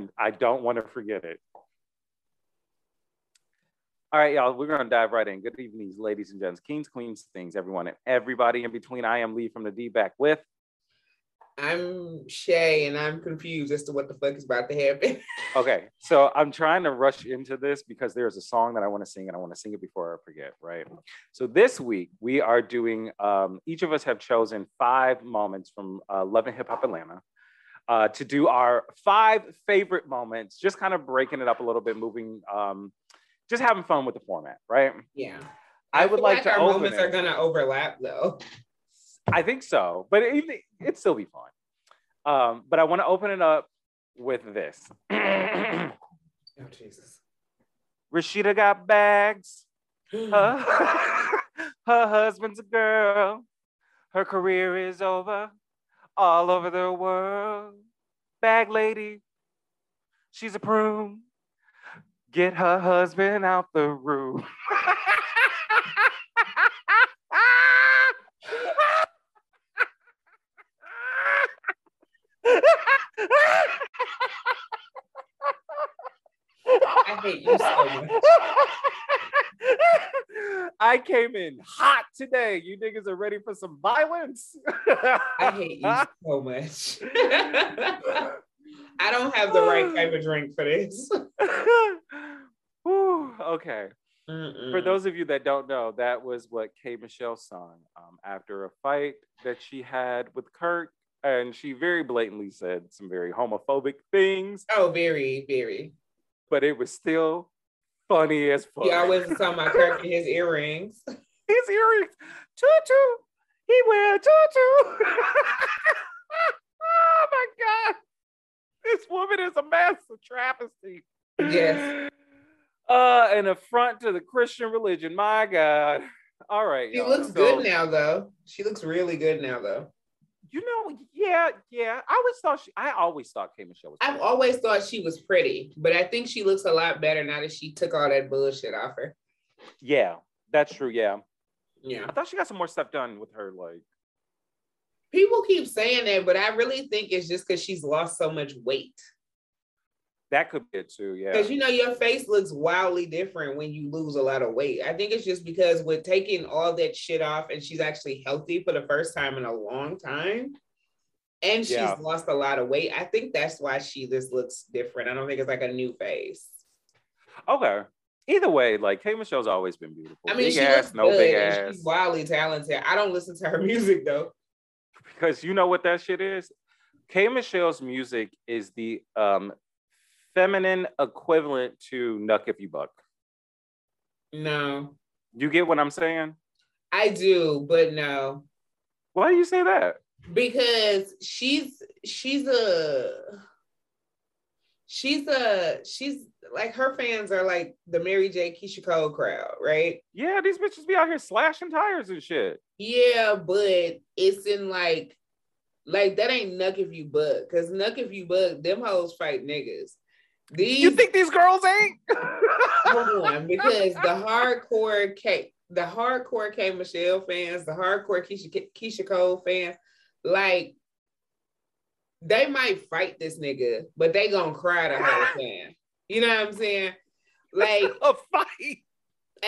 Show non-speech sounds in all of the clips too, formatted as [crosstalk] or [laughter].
and I don't want to forget it. All right, y'all, we're going to dive right in. Good evening, ladies and gents, kings, queens, things, everyone, and everybody in between. I am Lee from the D back with. I'm Shay, and I'm confused as to what the fuck is about to happen. [laughs] okay, so I'm trying to rush into this because there's a song that I want to sing, and I want to sing it before I forget, right? So this week we are doing. Um, each of us have chosen five moments from uh, Love and Hip Hop Atlanta. Uh, to do our five favorite moments, just kind of breaking it up a little bit, moving um, just having fun with the format, right? Yeah. I, I would like, like to. Our moments it. are gonna overlap though. I think so, but it, it'd still be fun. Um, but I want to open it up with this. [clears throat] oh Jesus. Rasheeda got bags. [gasps] her, [laughs] her husband's a girl. Her career is over all over the world. Bag lady, she's a prune. Get her husband out the room. I hate you so much. [laughs] I came in hot today. You niggas are ready for some violence. I hate you so much. I don't have the right type of drink for this. [laughs] okay. Mm-mm. For those of you that don't know, that was what K Michelle sung um, after a fight that she had with Kirk. And she very blatantly said some very homophobic things. Oh, very, very. But it was still funny as fuck. Yeah, I wasn't talking about Kirk and his earrings. [laughs] His earrings. Tutu. He wear tutu. [laughs] oh my God. This woman is a massive travesty. Yes. [sighs] Uh, an affront to the Christian religion. My God. All right. She y'all. looks so, good now, though. She looks really good now, though. You know, yeah, yeah. I always thought she. I always thought K Michelle was. Pretty. I've always thought she was pretty, but I think she looks a lot better now that she took all that bullshit off her. Yeah, that's true. Yeah. Yeah. I thought she got some more stuff done with her, like. People keep saying that, but I really think it's just because she's lost so much weight. That could be it too, yeah. Because you know your face looks wildly different when you lose a lot of weight. I think it's just because with taking all that shit off and she's actually healthy for the first time in a long time. And she's yeah. lost a lot of weight. I think that's why she just looks different. I don't think it's like a new face. Okay. Either way, like K Michelle's always been beautiful. I mean, big she ass, no big ass. She's wildly talented. I don't listen to her [laughs] music though. Because you know what that shit is? K Michelle's music is the um feminine equivalent to Knuck If You Buck? No. You get what I'm saying? I do, but no. Why do you say that? Because she's she's a she's a she's like her fans are like the Mary J. Keyshia Cole crowd, right? Yeah, these bitches be out here slashing tires and shit. Yeah, but it's in like like that ain't Knuck If You Buck, because Knuck If You Buck, them hoes fight niggas. These, you think these girls ain't? [laughs] hold on, because the hardcore K, the hardcore K Michelle fans, the hardcore Keyshia, Keyshia Cole fans, like they might fight this nigga, but they gonna cry the whole [laughs] time. You know what I'm saying? Like [laughs] a fight.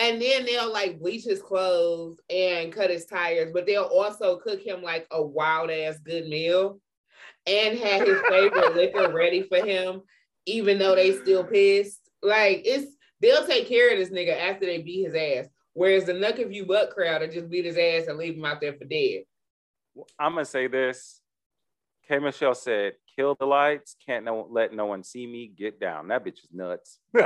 And then they'll like bleach his clothes and cut his tires, but they'll also cook him like a wild ass good meal and have his favorite liquor ready for him even though they still pissed. Like it's they'll take care of this nigga after they beat his ass. Whereas the Knuck If You Buck crowd will just beat his ass and leave him out there for dead. I'm gonna say this. K Michelle said, kill the lights, can't no let no one see me, get down. That bitch is nuts. but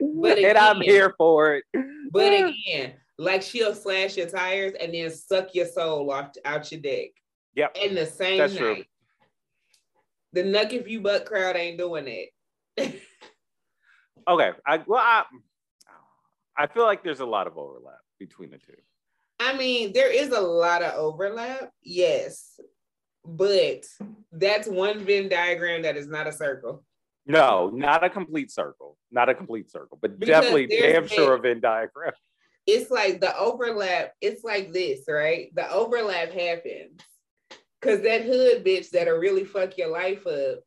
again, [laughs] and I'm here for it. but [laughs] again, like she'll slash your tires and then suck your soul off out your dick. Yep. In the same That's night. True. The Knuck If You Buck crowd ain't doing that. okay. I well I I feel like there's a lot of overlap between the two. I mean, there is a lot of overlap, yes, but that's one Venn diagram that is not a circle. No, not a complete circle. Not a complete circle, but because definitely damn sure a Venn diagram. It's like the overlap, it's like this, right? The overlap happens Cause that hood bitch that'll really fuck your life up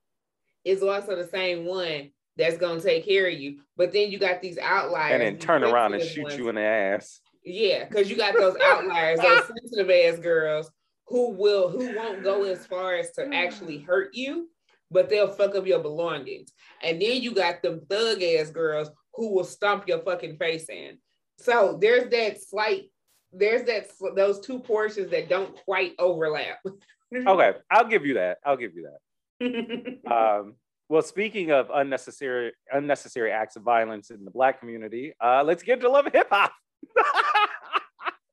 is also the same one that's gonna take care of you. But then you got these outliers and then turn around and shoot ones. you in the ass. Yeah, because you got those outliers, those [laughs] sensitive ass girls who will who won't go as far as to mm. actually hurt you, but they'll fuck up your belongings. And then you got them thug ass girls who will stomp your fucking face in. So there's that slight, there's that those two portions that don't quite overlap. [laughs] Okay, I'll give you that. I'll give you that. [laughs] Um, well, speaking of unnecessary unnecessary acts of violence in the black community, uh, let's get to love hip hop.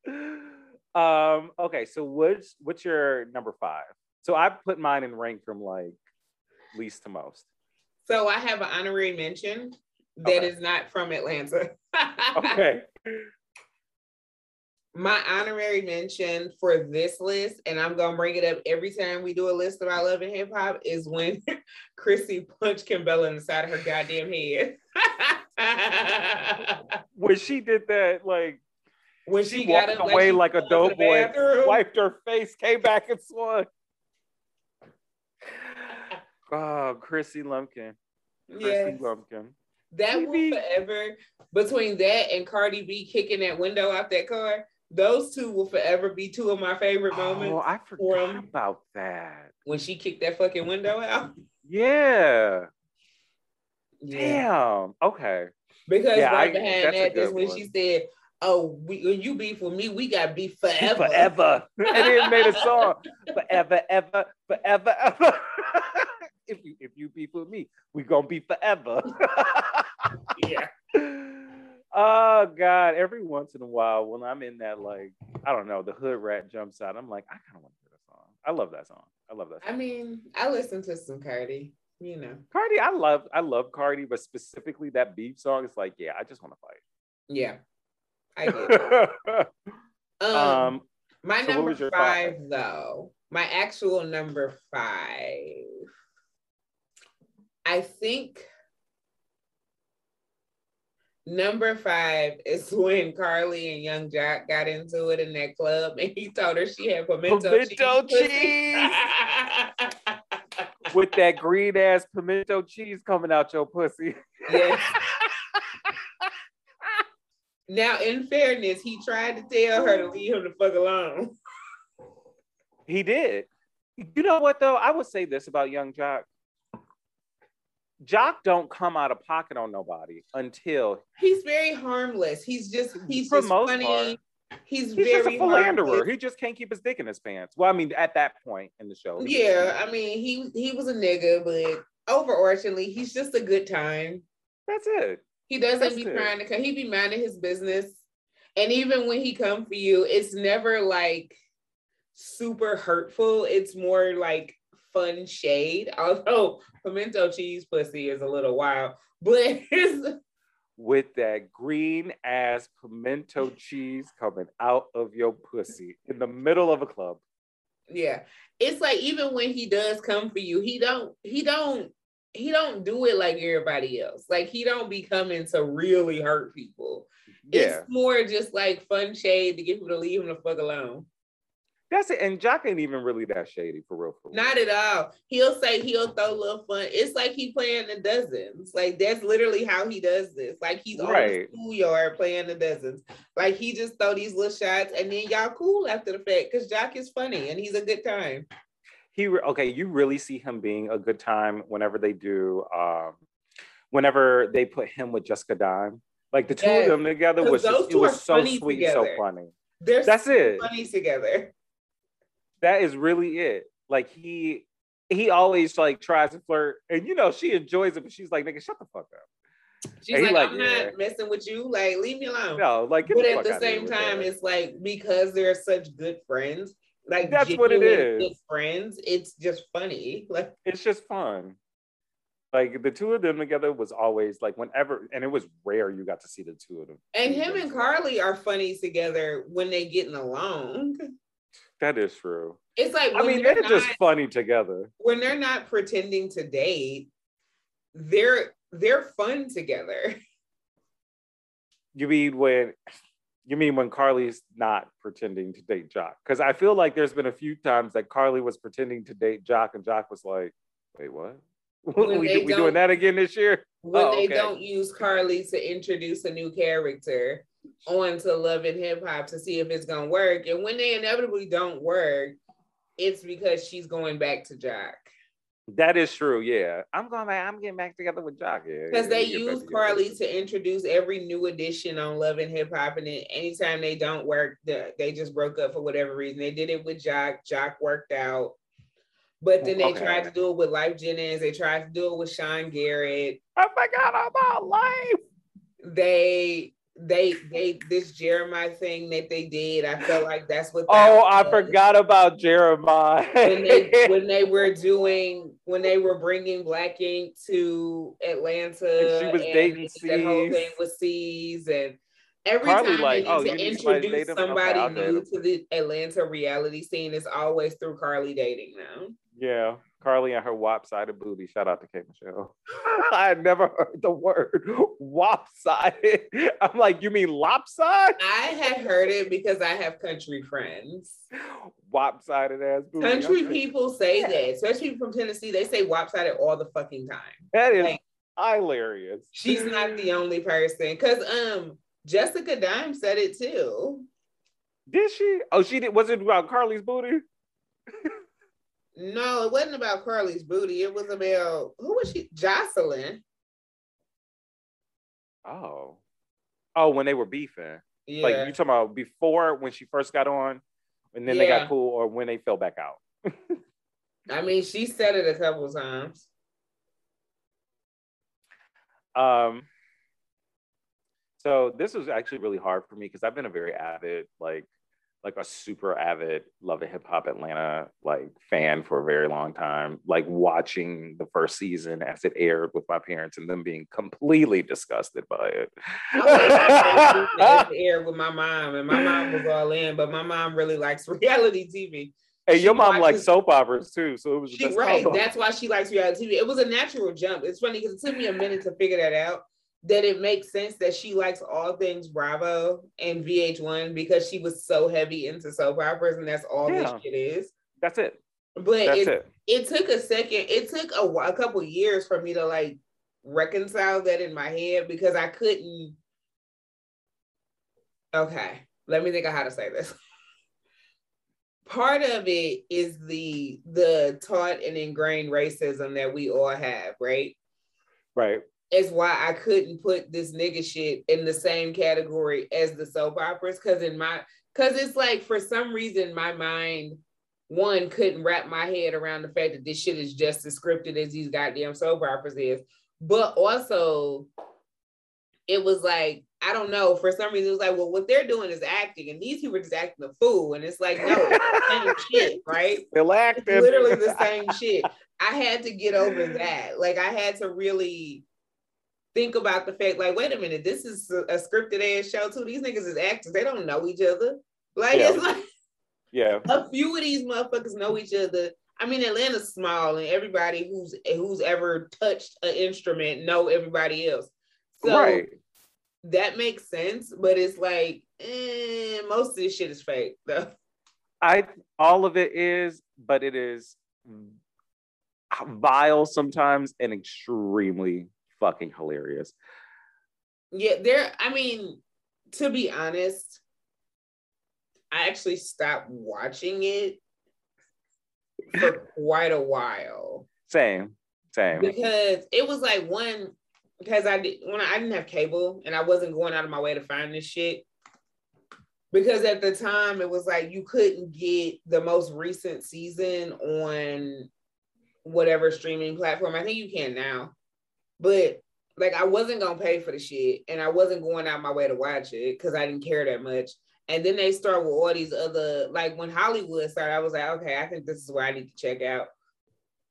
[laughs] um, okay, so what's what's your number five? So I put mine in rank from like least to most. so I have an honorary mention that is Okay. not from Atlanta. [laughs] Okay. My honorary mention for this list, and I'm gonna bring it up every time we do a list about love and hip hop, is when [laughs] Chrissy punched Kimbella in the side of her goddamn head. [laughs] When she did that, like when she, she, got walked up away she like, a dope boy, wiped her face, came back and swung. [sighs] Oh, Chrissy Lampkin. Chrissy Yes. Lampkin. That will forever between that and Cardi B kicking that window out that car. Those two will forever be two of my favorite moments Oh, I forgot about that. when she kicked that fucking window out. Yeah. Damn. Okay. Because Yeah, right I- behind that, that's when one. she said, "Oh, we, when you beef with me, we got beef forever." Forever. [laughs] [laughs] and then made a song. Forever, ever, forever, ever. [laughs] if you if you beef with me, we gonna be forever. yeah. Oh God. Every once in a while when I'm in that like, I don't know, the hood rat jumps out. I'm like, I kind of want to hear that song. I love that song. I love that Song. I mean, I listen to some Cardi. You know. Cardi, I love I love Cardi, but specifically that beef song, it's like, yeah, I just want to fight. Yeah. I get it. to fight. [laughs] Um, um my so number five, five? though, my actual number five, I think number five is when Karlie and Yung Joc got into it in that club and he told her she had pimento, Pimento cheese. cheese. [laughs] with that green ass pimento cheese coming out your pussy. yes. [laughs] Now, in fairness, he tried to tell her to leave him the fuck alone. He did. You know what though? I would say this about Yung Joc. Joc don't come out of pocket on nobody until He's very harmless. He's just he's just funny. part. he's, he's very just a philanderer. harmless. He just can't keep his dick in his pants. Well, I mean, at that point in the show. Yeah, I mean he he was a nigga, but overarchingly he's just a good time. that's it. He doesn't That's be it. trying to he be minding his business. And even when he come for you, it's never like super hurtful. It's more like fun shade. [laughs] Although pimento cheese pussy is a little wild, but With that green ass pimento cheese coming out of your pussy in the middle of a club. yeah. It's like even when he does come for you, he don't he don't he don't do it like everybody else. Like he don't be coming to really hurt people. Yeah. It's more just like fun shade to get people to leave him the fuck alone. That's it. And Joc ain't even really that shady for real. For real. Not at all. He'll say he'll throw a little fun. It's like he playing the dozens. Like that's literally how he does this. Like he's on the Right. schoolyard playing the dozens. Like he just throw these little shots and then y'all cool after the fact because Joc is funny and he's a good time. he re- okay you really see him being a good time whenever they do um whenever they put him with jessica dime like the two Yes, of them together was just, it was so sweet and so funny They're that's so it funny together. That is really it like he he always like tries to flirt and you know she enjoys it but she's like nigga shut the fuck up She's like, like, I'm yeah. not messing with you. Like, leave me alone. no like but the at the same time, it's like because they're such good friends, like That's what it is. Good friends, it's just funny. Like, it's just fun like the two of them together was always like whenever and it was rare you got to see the two of them and him and. Karlie are funny together when they getting along. That is true It's like I mean, they're, they're just not, funny together. when they're not pretending to date. They're they're fun together. You mean when you mean when Karlie's not pretending to date Joc? Because I feel like there's been a few times that Karlie was pretending to date Joc, and Joc was like, "Wait, what?" [laughs] we, we doing that again this year? When oh, they okay. don't use Karlie to introduce a new character onto Love and Hip Hop to see if it's gonna work, and when they inevitably don't work, it's because she's going back to Joc. That is true. Yeah, I'm going back. I'm getting back together with Joc. Yeah, Because they use Karlie to introduce every new edition on Love and Hip Hop, and then anytime they don't work, they just broke up for whatever reason. They did it with Joc. Joc worked out, but then they okay. tried to do it with Lyfe Jennings. They tried to do it with Sean Garrett. oh my I forgot about Lyfe. They they they this Jeremiah thing that they did, I felt like that's what. That oh, was. I forgot about Jeremiah. when they [laughs] when they were doing when they were bringing Black Ink to Atlanta, and she was dating that whole thing with Cease and. Every Probably time like, they need oh, to introduce somebody okay, new to the Atlanta reality scene, it's always through Karlie dating them. Yeah. Karlie and her wop-sided booty. Shout out to K Michelle. [laughs] I had never heard the word wop-sided. [laughs] I'm like, you mean lopsided? I had heard it because I have country friends. Wop-sided ass booty. Country people say yeah. that, especially people from Tennessee. They say wop-sided all the fucking time. That is like, hilarious. She's not the only person. Cause um Jessica Dime said it too. Did she? Oh, she did. Was it about Karlie's booty? [laughs] No, it wasn't about Karlie's booty. It was about who was she? Joseline. Oh. Oh, when they were beefing. Yeah. Like you talking about before when she first got on, and then yeah. they got cool, or when they fell back out. [laughs] I mean, she said it a couple times. Um. So this was actually really hard for me because I've been a very avid like like a super avid love of hip hop Atlanta like fan for a very long time. Like watching the first season as it aired with my parents and them being completely disgusted by it. [laughs] Aired with my mom and my mom was all in, but my mom really likes [laughs] reality TV. And your mom likes soap operas too, so it was she, right. That's why she likes reality TV. It was a natural jump. It's funny because it took me a minute to figure that out that it makes sense that she likes all things Bravo and VH1 because she was so heavy into soap operas, and that's all yeah. this shit is. That's it. But that's it, it, it took a second. It took a, a couple years for me to like reconcile that in my head because I couldn't. Okay, let me think of how to say this. [laughs] Part of it is the the taught and ingrained racism that we all have, right? Right is why I couldn't put this nigga shit in the same category as the soap operas. Cause in my cause it's like for some reason my mind one couldn't wrap my head around the fact that this shit is just as scripted as these goddamn soap operas is. But also it was like, I don't know, for some reason it was like, well, what they're doing is acting, and these people are just acting a fool. And it's like, no, it's same [laughs] shit, right? They're acting. It's literally the same shit. I had to get over that. Like I had to really think about the fact, like, wait a minute, this is a, scripted ass show too. These niggas is actors, they don't know each other. Like, yeah. it's like, yeah, [laughs] a few of these motherfuckers know each other. I mean, Atlanta's small, and everybody who's who's ever touched an instrument know everybody else. So right. that makes sense, but it's like eh, most of this shit is fake, though. I all of it is, but it is vile sometimes and extremely fucking hilarious. Yeah, there. I mean, to be honest, I actually stopped watching it for quite a while. Same, same. Because it was like one because I did when I, I didn't have cable and I wasn't going out of my way to find this shit. Because at the time it was like you couldn't get the most recent season on whatever streaming platform. I think you can now. But like I wasn't gonna pay for the shit and I wasn't going out my way to watch it because I didn't care that much. And then they start with all these other like when Hollywood started, I was like, okay, I think this is where I need to check out.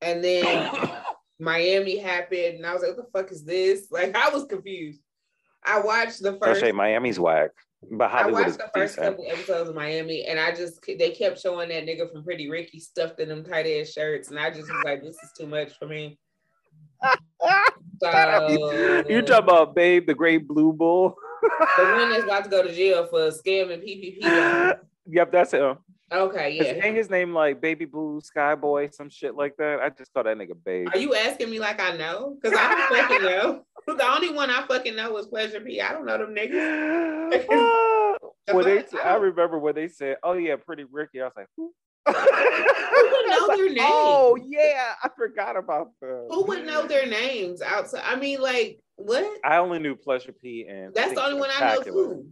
And then [coughs] Miami happened, and I was like, what the fuck is this? Like I was confused. I watched the first. say Miami's whack. But Hollywood I watched the first decent. couple episodes of Miami, and I just they kept showing that nigga from Pretty Ricky stuffed in them tight ass shirts, and I just was like, this is too much for me [laughs] so, you talk about Babe, the Great Blue Bull. [laughs] the one that's about to go to jail for scamming PPP. [laughs] Yep, that's him. Okay, yeah. Ain't his name like Baby Blue Sky Boy, some shit like that? I just call that nigga Babe. Are you asking me like I know? Because I don't fucking know. The only one I fucking know is Pleasure P. I don't know them niggas. When they? I remember when they said, "Oh yeah, Pretty Ricky," I was like, "Who?" Would know their name? Oh yeah, I forgot about them. Who would know their names outside? I mean, like, what? I only knew Pleasure P and That's the only one I know too.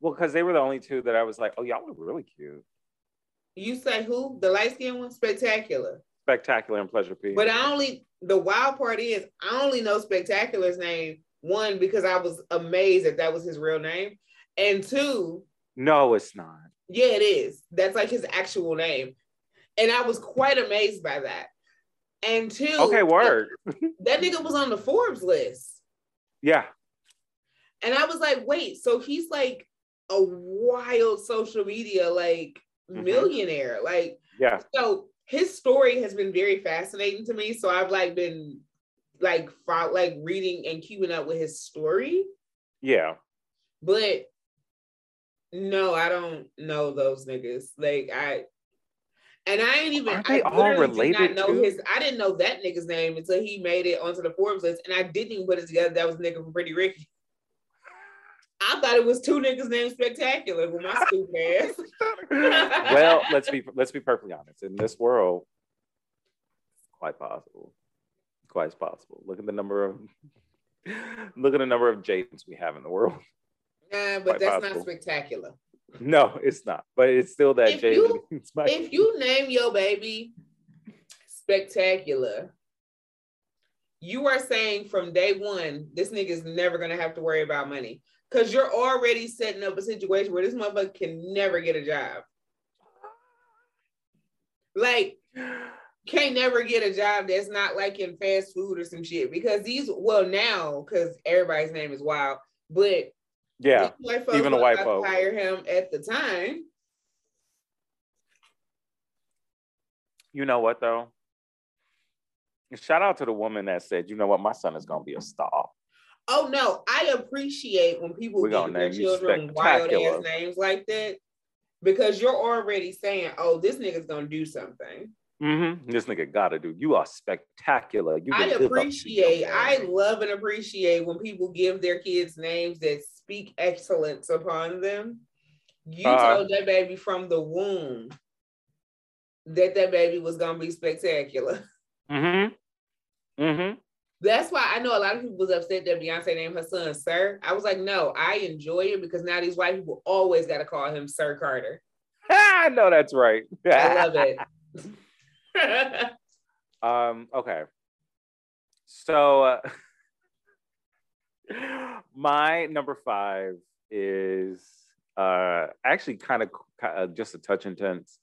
Well, because they were the only two that I was like, "Oh, y'all were really cute." You say who? The light skinned one? Spectacular. Spectacular and Pleasure P. But I only, the wild part is, I only know Spectacular's name, one, because I was amazed that that was his real name. And two, no, it's not. Yeah, it is. That's like his actual name. And I was quite amazed by that. And two, Okay, word. [laughs] that nigga was on the Forbes list. Yeah, And I was like, wait, so he's like a wild social media like Mhm. millionaire. Like, yeah. so his story has been very fascinating to me. So I've like been like like reading and keeping up with his story. Yeah. But no, I don't know those niggas. Like I and I ain't even Aren't they I all did related not know too? his I didn't know that nigga's name until he made it onto the Forbes list and I didn't even put it together that was a nigga from Pretty Ricky. I thought it was two niggas named Spectacular with my stupid ass. [laughs] well, let's be let's be perfectly honest. In this world, quite possible. Quite possible. Look at the number of [laughs] look at the number of Jadens we have in the world. But that's possible. not spectacular. No, it's not. But it's still that If Jaden. you- [laughs] If you name your baby spectacular, you are saying from day one, this nigga's never gonna have to worry about money. Cause you're already setting up a situation where this motherfucker can never get a job. Like, can't never get a job that's not like in fast food or some shit. Because these, well, now, because everybody's name is wild, but yeah. even the would white not folk. hire him at the time. You know what though? Shout out to the woman that said, you know what, my son is gonna be a star. Oh no, I appreciate when people We're give their children wild ass names like that because you're already saying, "Oh, this nigga's gonna do something." Mm-hmm. This nigga gotta do. You are spectacular. You I can live up to your appreciate, I love and appreciate when people give their kids names that speak excellence upon them. You Uh-huh. told that baby from the womb that that baby was gonna be spectacular. Mm-hmm. Mm-hmm. That's why I know a lot of people was upset that Beyonce named her son Sir. I was like, no, I enjoy it because now these white people always got to call him Sir Carter. [laughs] I know that's right. I love it. [laughs] [laughs] Um, okay. So uh, my number five is uh actually kind of uh, just a touch intense.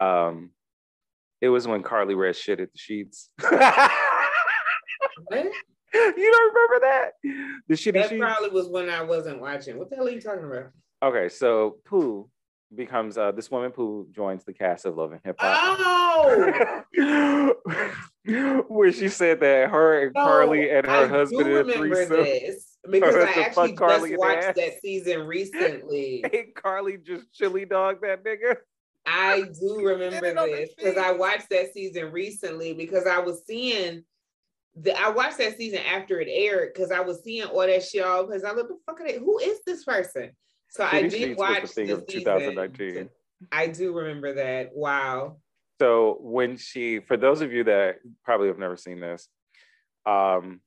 Um it was when Karlie read shit at the sheets. [laughs] you don't remember that? The shitty That sheets? probably was when I wasn't watching. What the hell are you talking about? Okay, so Pooh becomes uh this woman who joins the cast of Love and Hip Hop. Oh, [laughs] where she said that her and Karlie and her I husband do in a remember threesome. this because I actually fucked Karlie just watched that season recently. [laughs] And Karlie just chili dog that nigga. I do [laughs] remember it on the this because I watched that season recently because I was seeing the I watched that season after it aired because I was seeing all that shit all because I looked the fuck at it. Who is this person? So I did was watch the thing the of season. 2019. I do remember that. Wow. So when she, for those of you that probably have never seen this, um,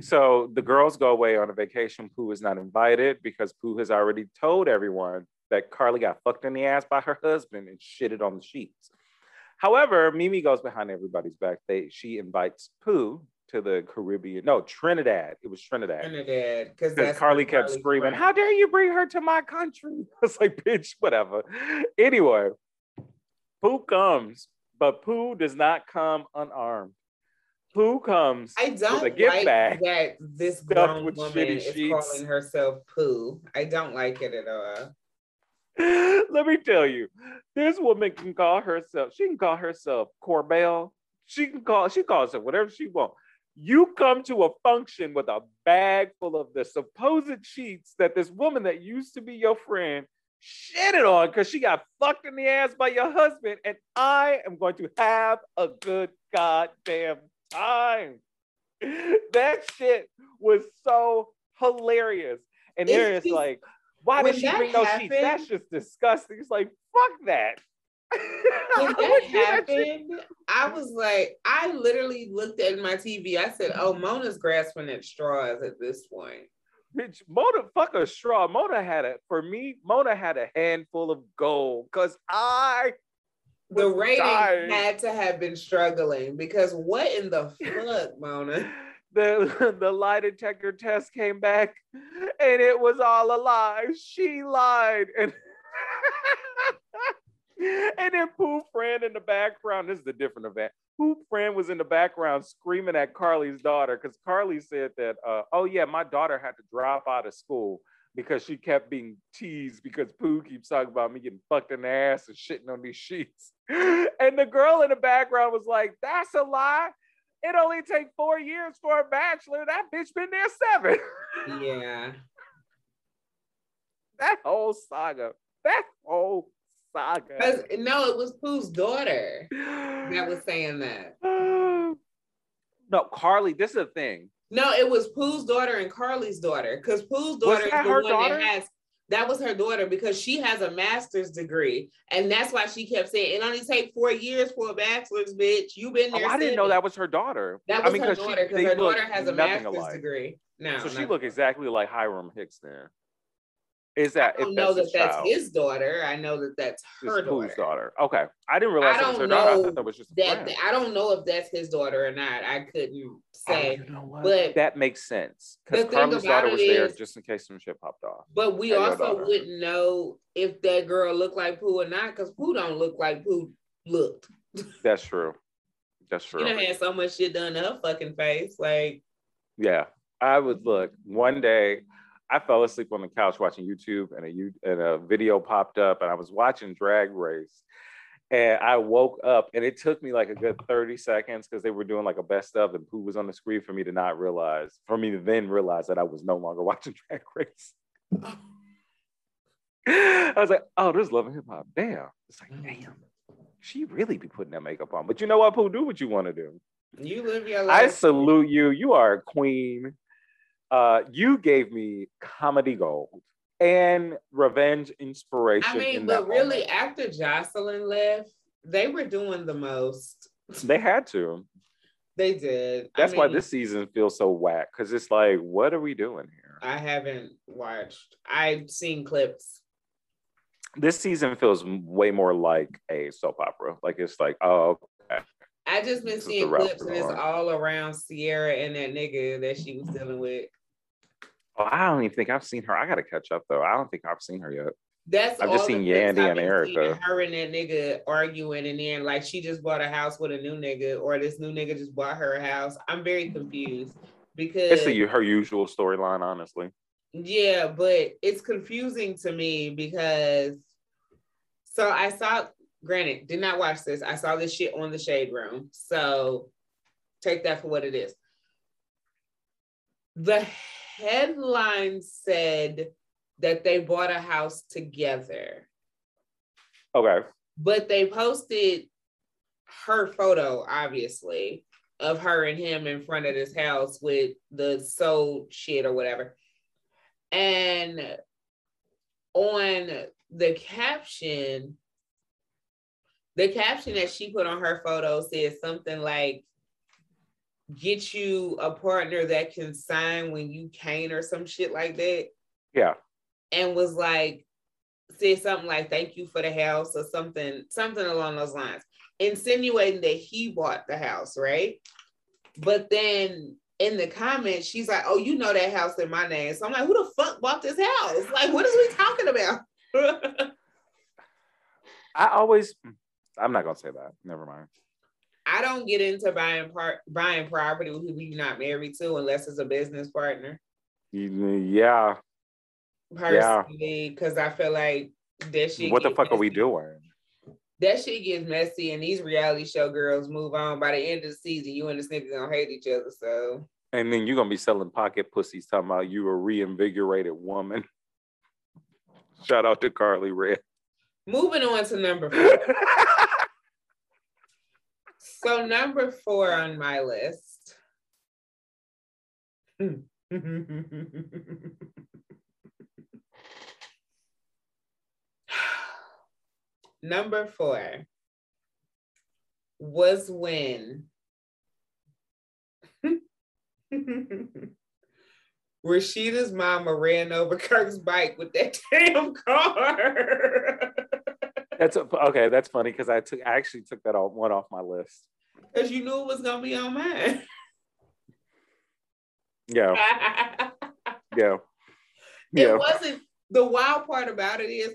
so the girls go away on a vacation. Pooh is not invited because Pooh has already told everyone that Karlie got fucked in the ass by her husband and shitted on the sheets. However, Mimi goes behind everybody's back. They she invites Pooh to the Caribbean. No, Trinidad. It was Trinidad. Trinidad. Because Karlie kept screaming, How dare you bring her to my country? [laughs] It's like, bitch, whatever. Anyway, Pooh comes, but Pooh does not come unarmed. Pooh comes I don't with a gift like bag. that this grown woman shitty is sheets. calling herself Pooh. I don't like it at all. [laughs] Let me tell you, this woman can call herself, she can call herself Corbell. She can call, she calls it whatever she wants. You come to a function with a bag full of the supposed sheets that this woman that used to be your friend shitted on because she got fucked in the ass by your husband, and I am going to have a good goddamn time. [laughs] That shit was so hilarious. And there like, why did she bring those sheets? That's just disgusting. It's like, fuck that. When [laughs] that happened, I was like, I literally looked at my TV. I said, "Oh, Mona's grasping at straws at this point." Bitch, Mona, fuck a straw. Mona had a, for me, Mona had a handful of gold because I, The rating dying. had to have been struggling because what in the [laughs] fuck, Mona? the, the lie detector test came back and it was all a lie. She lied. And, [laughs] and then Pooh Friend in the background, this is a different event. Pooh Friend was in the background screaming at Karlie's daughter because Karlie said that, uh, oh yeah, my daughter had to drop out of school because she kept being teased because Pooh keeps talking about me getting fucked in the ass and shitting on these sheets. [laughs] And the girl in the background was like, that's a lie. It only take four years for a bachelor. That bitch been there seven. Yeah. [laughs] that whole saga. That whole saga. no, it was Pooh's daughter that was saying that. [sighs] no, Karlie, this is a thing. No, it was Pooh's daughter and Karlie's daughter. Because Pooh's daughter is that the her one daughter? that has that was her daughter because she has a master's degree. And that's why she kept saying it only take four years for a bachelor's, bitch. You've been Oh, there. I didn't know that was her daughter. That I was mean, her daughter because her daughter has a master's alike. degree. No, So she no. look exactly like Hiram Hicks then. Is that I don't if know that's that that's child? his daughter. I know that that's her Pooh's daughter. daughter. Okay. I didn't realize I that was her don't daughter. I know thought that was just That friend. I don't know if that's his daughter or not. I couldn't Oh, say. you know but that makes sense because about daughter was there is- just in case some shit popped off. But we also wouldn't know if that girl looked like Pooh or not, because Pooh don't look like Pooh looked. [laughs] That's true. That's true. done had so much shit done to her fucking face. Like, Yeah, I would look. One day, I fell asleep on the couch watching YouTube, and a and a video popped up, and I was watching Drag Race, and I woke up, and it took me like a good thirty seconds because they were doing like a best of, and Pooh was on the screen for me to not realize, for me to then realize that I was no longer [laughs] watching Drag Race. I was like, oh, this is Love and Hip Hop. Damn. It's like, mm. damn. She really be putting that makeup on. But you know what, Pooh? Do what you want to do. you live your life. I salute you. You are a queen. Uh, you gave me comedy gold and revenge inspiration. I mean, in but really, moment. after Joseline left, they were doing the most. [laughs] they had to. They did. I That's why this season feels so whack because it's like, what are we doing here? I haven't watched. I've seen clips. This season feels way more like a soap opera. Like it's like, oh, okay. I just been This seeing clips, and it's all around Sierra and that nigga that she was dealing with. Oh, I don't even think I've seen her. I gotta catch up though. I don't think I've seen her yet. That's I've just seen Yandy and Erica. Her and that nigga arguing, and then like she just bought a house with a new nigga, or this new nigga just bought her a house. I'm very confused because It's the, her usual storyline, honestly. yeah, but it's confusing to me because so I saw. Granted, did not watch this. I saw this shit on the Shade Room, so take that for what it is. The headline said that they bought a house together Okay. but they posted her photo, obviously, of her and him in front of this house with the soul shit or whatever. And on the caption, the caption that she put on her photo said something like, get you a partner that can sign when you can't or some shit like that Yeah. and was like said something like thank you for the house or something something along those lines insinuating that he bought the house right but then in the comments she's like oh you know that house in my name so i'm like who the fuck bought this house like what is we talking about [laughs] I always, I'm not gonna say that. Never mind. I don't get into buying part buying property with people you're not married to unless it's a business partner mm, Yeah. personally because i feel like that shit What the fuck are we doing? that shit gets messy and these reality show girls move on by the end of the season you and this nigga gonna hate each other so And then you're gonna be selling pocket pussies talking about you a reinvigorated woman. [laughs] Shout out to Karlie Redd. Moving on to number [laughs] four. So number four on my list. [laughs] number four was when [laughs] Rasheeda's mama ran over Kirk's bike with that [laughs] damn car. that's okay. That's funny because I took I actually took that one off my list because you knew it was gonna be on mine. Yeah. [laughs] yeah. It wasn't the wild part about it is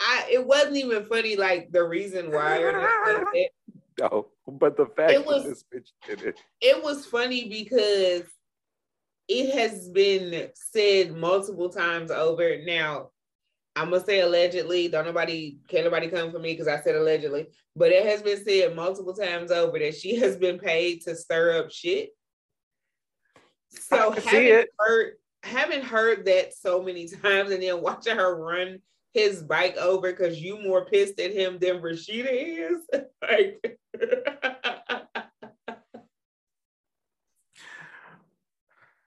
I it wasn't even funny like the reason why [laughs] it. No, but the fact it was, this bitch did it. It was funny because it has been said multiple times over. Now, I'm gonna say allegedly. Don't nobody can nobody come for me because I said allegedly. But it has been said multiple times over that she has been paid to stir up shit. So having heard haven't heard that so many times, and then watching her run his bike over because you more pissed at him than Rasheeda is. [laughs] like [laughs]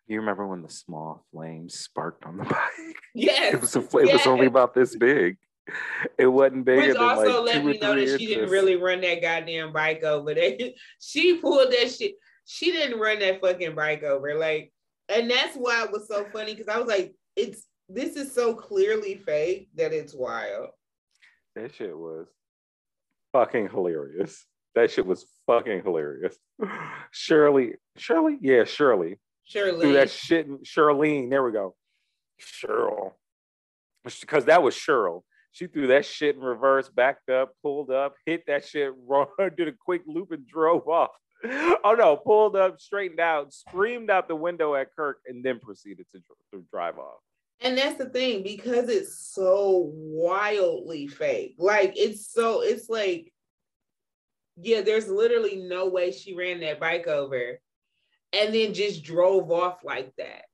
You remember when the small flame sparked on the [laughs] bike? Yes. It was a, it yes. was only about this big. It wasn't bigger Which also like let me know that inches. she didn't really run that goddamn bike over. There. [laughs] she pulled that shit. She didn't run that fucking bike over. Like, and that's why it was so funny because I was like, it's this is so clearly fake that it's wild. That shit was fucking hilarious. That shit was fucking hilarious. [sighs] Shirley, Shirley, yeah, Shirley Shirley. Threw that shit in Charlene. There we go. Cheryl. Because that was Cheryl. She threw that shit in reverse, backed up, pulled up, hit that shit, [laughs] run, did a quick loop and drove off. Oh no, pulled up, straightened out, screamed out the window at Kirk, and then proceeded to, to drive off. And that's the thing, because it's so wildly fake. Like it's so, it's like, yeah, there's literally no way she ran that bike over and then just drove off like that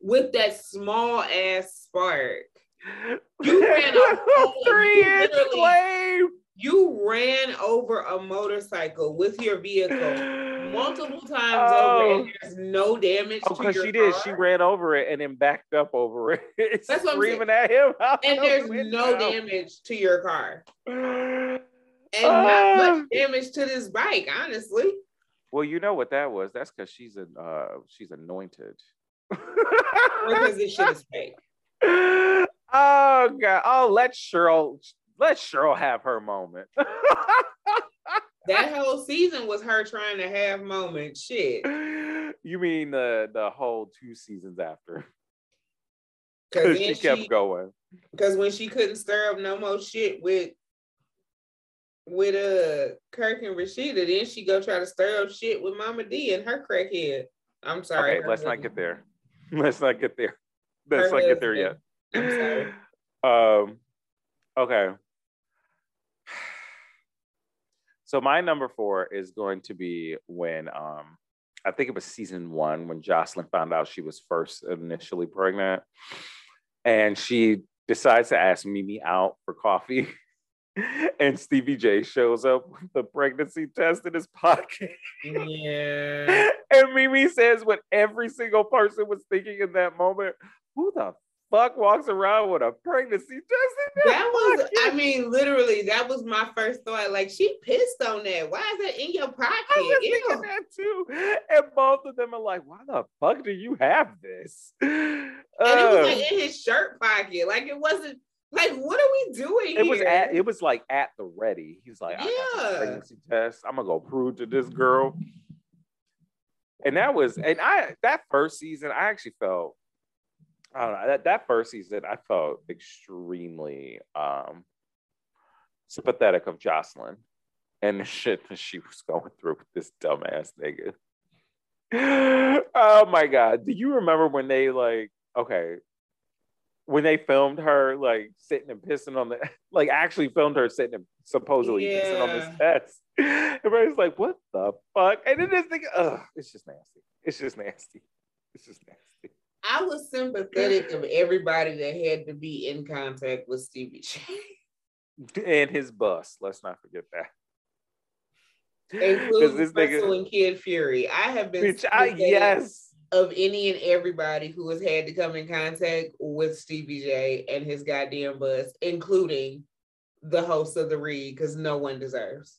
with that small ass spark. You [laughs] ran a three inch flame. You ran over a motorcycle with your vehicle [gasps] multiple times oh. over, and there's no damage. Oh, because she did. She ran over it and then backed up over it. [laughs] That's what screaming I'm saying. at him. [laughs] And there's no damage to your car. [gasps] And not much ah. damage to this bike, honestly. Well, you know what that was. That's because she's a uh, she's anointed. because this shit is fake. [laughs] Oh god! Oh, let Cheryl let Cheryl have her moment. [laughs] that whole season was her trying to have moments. Shit. You mean the the whole two seasons after? Because [laughs] she kept she, going. Because when she couldn't stir up no more shit with with uh Kirk and Rasheeda. Then she go try to stir up shit with Mama Dee and her crackhead. I'm sorry. Okay, [laughs] let's not get there. Let's not get there. Let's her not get there yet. I'm sorry. [sighs] Um okay. [sighs] So my number four is going to be when um I think it was season one when Joseline found out she was first initially pregnant. And she decides to ask Mimi out for coffee. [laughs] and Stevie J shows up with the pregnancy test in his pocket. Yeah. [laughs] and Mimi says what every single person was thinking in that moment who the fuck walks around with a pregnancy test that was i mean literally that was my first thought. Like she pissed on that. Why is that in your pocket I was thinking that too. And both of them are like why the fuck do you have this? And uh, it was like in his shirt pocket. Like it wasn't like, what are we doing? It here? was at it was like at the ready. He's like, yeah. pregnancy test. I'm gonna go prove to this girl. And that was, and I that first season, I actually felt, I don't know, that, that first season, I felt extremely um sympathetic of Joseline and the [laughs] shit that she was going through with this dumbass nigga. [gasps] oh my god. Do you remember when they like okay, when they filmed her like sitting and pissing on the [laughs] like actually filmed her sitting and supposedly yeah. pissing on this test. [laughs] Everybody's like, what the fuck? And then this thing, ugh, it's just nasty. It's just nasty. It's just nasty. I was sympathetic of everybody that had to be in contact with Stevie J. And his bus. Let's not forget that. Including this nigga, and Kid Fury. I have been bitch, I, yes of any and everybody who has had to come in contact with Stevie J and his goddamn bus, including the host of the read, because no one deserves.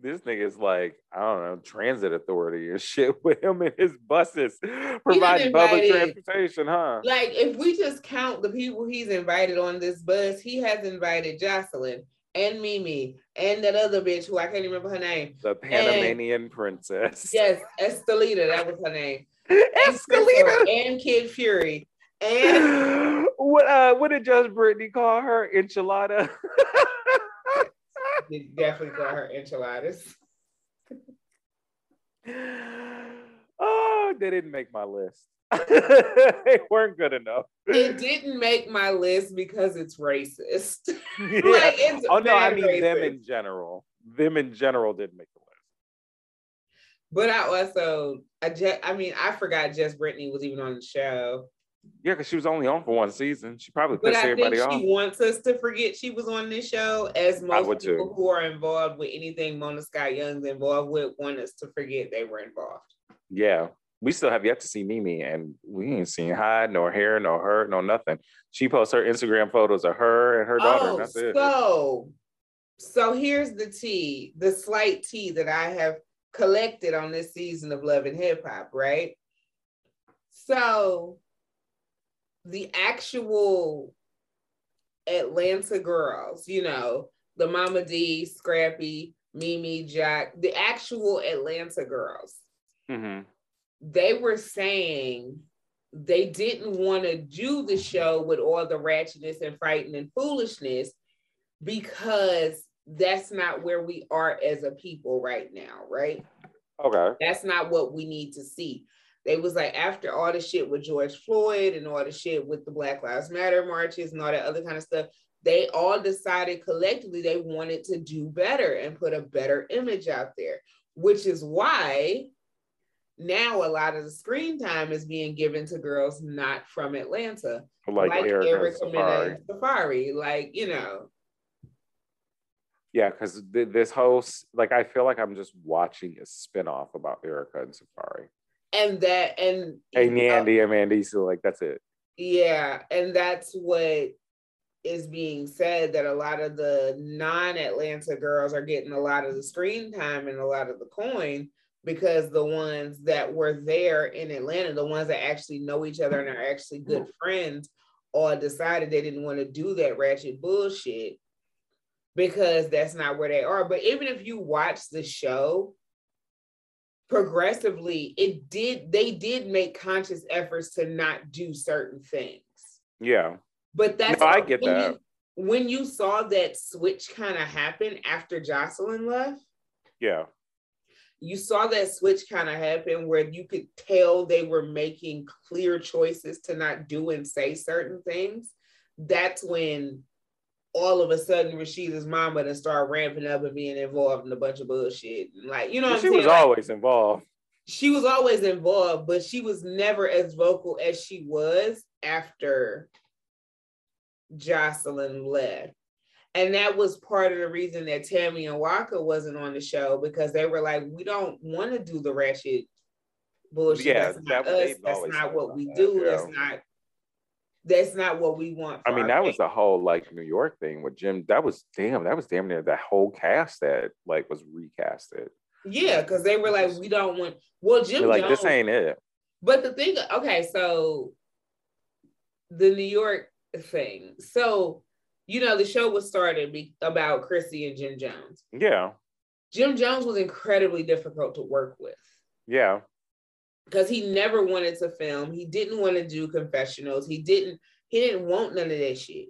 This nigga is like, I don't know, transit authority and [laughs] shit with him and his buses providing public transportation, huh? Like, if we just count the people he's invited on this bus, he has invited Joseline, and Mimi and that other bitch who I can't remember her name. The Panamanian and, princess. Yes, Estelita, that was her name. Estelita and Kid Fury. And [gasps] what uh what did Just Brittany call her? Enchilada. They definitely call her enchiladas. [gasps] oh, they didn't make my list. [laughs] they weren't good enough. It didn't make my list because it's racist. [laughs] Yeah. like, it's oh no, I mean racist. them in general. Them in general didn't make the list. But I also, I just, I mean, I forgot Just Brittany was even on the show. Yeah, because she was only on for one season. She probably pissed everybody think off. She wants us to forget she was on this show, as most people too. who are involved with anything Mona Scott Young's involved with want us to forget they were involved. Yeah, we still have yet to see Mimi, and we ain't seen hide, nor hair, nor her, no nothing. She posts her Instagram photos of her and her daughter. Oh, and that's it. So, so here's the tea, the slight tea that I have collected on this season of Love and Hip Hop, right? So the actual Atlanta girls, you know, the Mama Dee, Scrappy, Mimi, Jack, the actual Atlanta girls, mm-hmm. they were saying they didn't want to do the show with all the ratchetness and frightened and foolishness because that's not where we are as a people right now, right? Okay. That's not what we need to see. They was like after all the shit with George Floyd and all the shit with the Black Lives Matter marches and all that other kind of stuff, they all decided collectively they wanted to do better and put a better image out there, which is why now a lot of the screen time is being given to girls not from Atlanta, like, like Erica, Erica Safaree. Safaree, like you know, yeah, because th- this host, like, I feel like I'm just watching a spinoff about Erica and Safaree. And that, and and Yandy and Mandy, so like that's it. Yeah, and that's what is being said that a lot of the non-Atlanta girls are getting a lot of the screen time and a lot of the coin because the ones that were there in Atlanta, the ones that actually know each other and are actually good mm. friends, all decided they didn't want to do that ratchet bullshit because that's not where they are. But even if you watch the show, progressively, it did they did make conscious efforts to not do certain things. Yeah. But that's no, I get when that. You, when you saw that switch kind of happen after Joseline left. Yeah. You saw that switch kind of happen where you could tell they were making clear choices to not do and say certain things. That's when all of a sudden Rasheeda's mama to start ramping up and being involved in a bunch of bullshit. Like, you know, she was like, always involved. She was always involved, but she was never as vocal as she was after Joseline left. And that was part of the reason that Tammy and Waka wasn't on the show because they were like, we don't want to do the ratchet bullshit. Yeah, that's not that, us. That's not what we do. Yeah. That's not that's not what we want. I mean, that was the whole like New York thing with Jim. That was damn. That was damn near that whole cast that like was recasted. Yeah, because they were like, we don't want. Well, Jim They're like Jones, this ain't it. But the thing, okay, so the New York thing. So you know, the show was started be- about Chrissy and Jim Jones. Yeah. Jim Jones was incredibly difficult to work with. Yeah because he never wanted to film. He didn't want to do confessionals. He didn't. He didn't want none of that shit.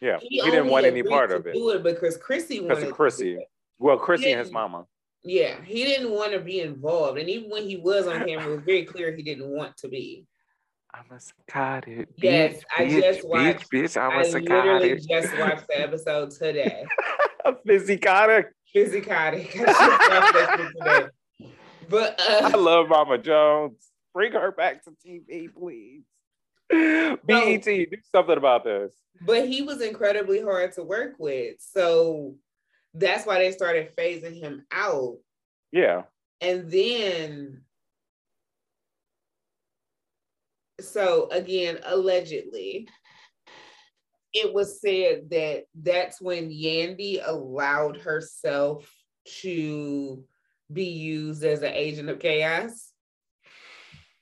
Yeah, he, he didn't want any part of it. Do it because Chrissy wanted. Because Chrissy. Well, Chrissy and his mama. Yeah, he didn't want to be involved, and even when he was on camera, it was very clear he didn't want to be. I'm a psychotic. Yes, bitch, I just watched. Bitch, bitch, I'm a I psychotic. literally just [laughs] watched the episode today. [laughs] Physicotic. Physicotic. I just watched that today. But uh, I love Mama Jones. Bring her back to TV, please. [laughs] BET, do something about this. But he was incredibly hard to work with. So that's why they started phasing him out. Yeah. And then, so again, allegedly, it was said that that's when Yandy allowed herself to be used as an agent of chaos.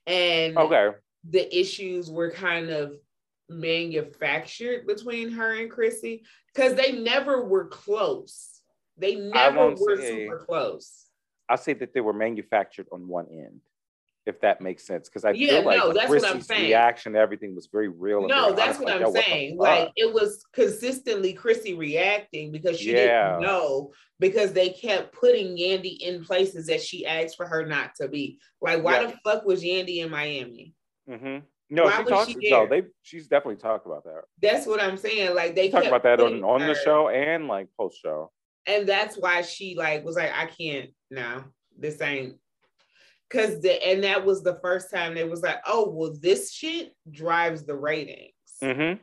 And okay. the issues were kind of manufactured between her and Chrissy because they never were close. They never were say, super close. I'll say that they were manufactured on one end if that makes sense. Because I yeah, feel like no, that's Chrissy's what I'm saying. reaction to everything was very real. No, that's what I'm saying. Like it was consistently Chrissy reacting because she yeah. didn't know because they kept putting Yandy in places that she asked for her not to be. Like, why yeah. the fuck was Yandy in Miami? Mm-hmm. No, why she talked. She no, they. She's definitely talked about that. That's what I'm saying. Like they talked about that on on her. the show and like post show. And that's why she like was like, I can't now. This ain't Cause the and that was the first time they was like, oh well, this shit drives the ratings. Mm-hmm.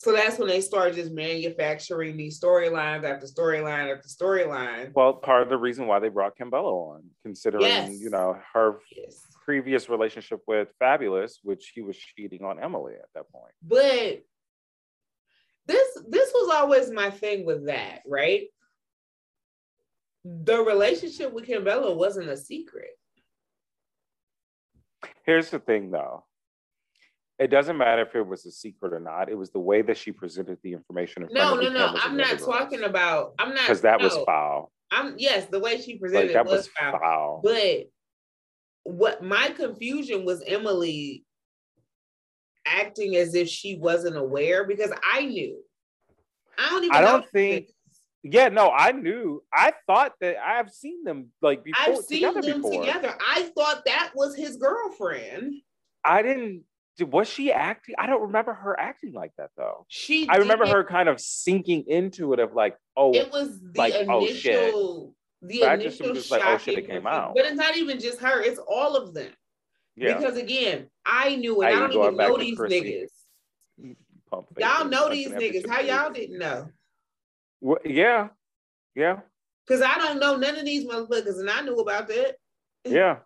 So that's when they started just manufacturing these storylines after storyline after storyline. Well, part of the reason why they brought Kimbella on, considering yes. you know her yes. previous relationship with Fabolous, which he was cheating on Emily at that point. But this this was always my thing with that, right? The relationship with Kimbella wasn't a secret. Here's the thing though. It doesn't matter if it was a secret or not. It was the way that she presented the information. no, no, no. I'm not talking about. I'm not because that no. was foul. I'm yes, the way she presented like, was, was foul. foul. But what my confusion was Emily acting as if she wasn't aware because I knew. I don't even. I don't think. Yeah, no, I knew. I thought that I've seen them like before. I've seen together them before. together. I thought that was his girlfriend. I didn't. Was she acting? I don't remember her acting like that though. She. I remember her kind of sinking into it of like, oh, it was the like, initial. Oh, shit. The but initial shock. Like, oh shit, it came out. But it's not even just her. It's all of them. Yeah. Because again, I knew, it. I, I don't even know these niggas. Y'all know these niggas. How y'all didn't know? Well, yeah, yeah. Because I don't know none of these motherfuckers, and I knew about that. yeah,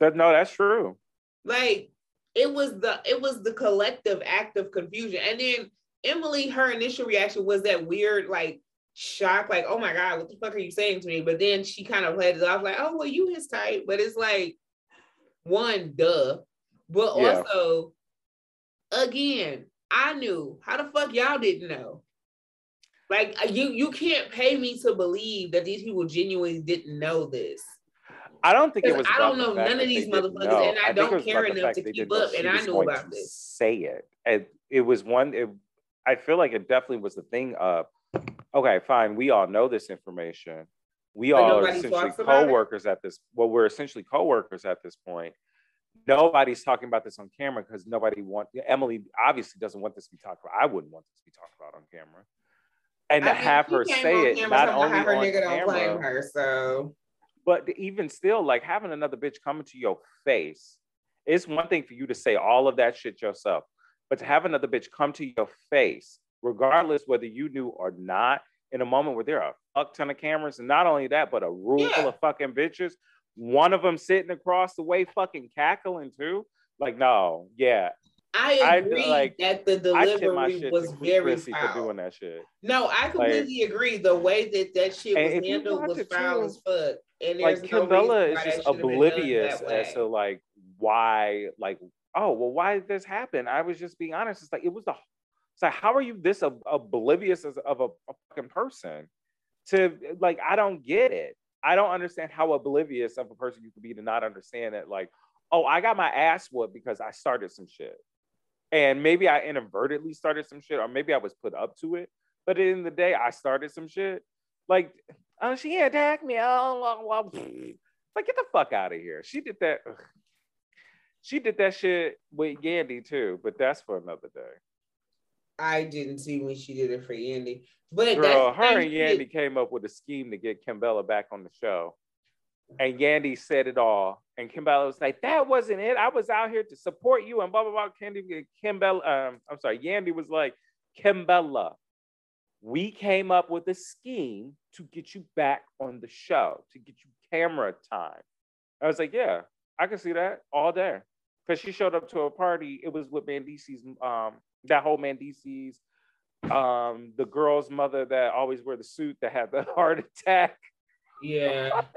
that no, that's true. Like it was the it was the collective act of confusion, and then Emily, her initial reaction was that weird like shock, like oh my god, what the fuck are you saying to me? But then she kind of played it off like, oh well, you his type, but it's like one duh, but yeah. also again, I knew how the fuck y'all didn't know. Like uh, you, you can't pay me to believe that these people genuinely didn't know this. I don't think it was. I don't know none of these motherfuckers, and I, I don't care enough to keep up. And I knew about this. Say it. And it was one. It, I feel like it definitely was the thing of, okay, fine, we all know this information. We but all are essentially co-workers at this. Well, we're essentially co-workers at this point. Nobody's talking about this on camera because nobody want. Emily obviously doesn't want this to be talked about. I wouldn't want this to be talked about on camera and to have her say it not only her on nigga camera, don't blame her so but even still like having another bitch coming to your face it's one thing for you to say all of that shit yourself but to have another bitch come to your face regardless whether you knew or not in a moment where there are a fuck ton of cameras and not only that but a room yeah. full of fucking bitches one of them sitting across the way fucking cackling too like no yeah I agree I, like, that the delivery was very foul. doing that shit. No, I completely like, agree. The way that that shit was handled was foul too, as fuck. And like no is just oblivious as to like why, like, oh well, why did this happen? I was just being honest. It's like it was the. It's like how are you this oblivious of a, a fucking person? To like, I don't get it. I don't understand how oblivious of a person you could be to not understand that. Like, oh, I got my ass whooped because I started some shit and maybe I inadvertently started some shit, or maybe I was put up to it. But at the end of the day, I started some shit. Like, oh, she attacked me. Oh, like, get the fuck out of here. She did that. Ugh. She did that shit with Yandy too, but that's for another day. I didn't see when she did it for Yandy. But Girl, her and Yandy came up with a scheme to get Kimbella back on the show. And Yandy said it all. And Kimbella was like, that wasn't it. I was out here to support you and blah, blah, blah. Candy, Kimbella, um, I'm sorry, Yandy was like, Kimbella, we came up with a scheme to get you back on the show, to get you camera time. I was like, yeah, I can see that all day. Because she showed up to a party. It was with Mendeecees', um, that whole Mendeecees', um, the girl's mother that always wear the suit that had the [laughs] heart attack. Yeah. [laughs]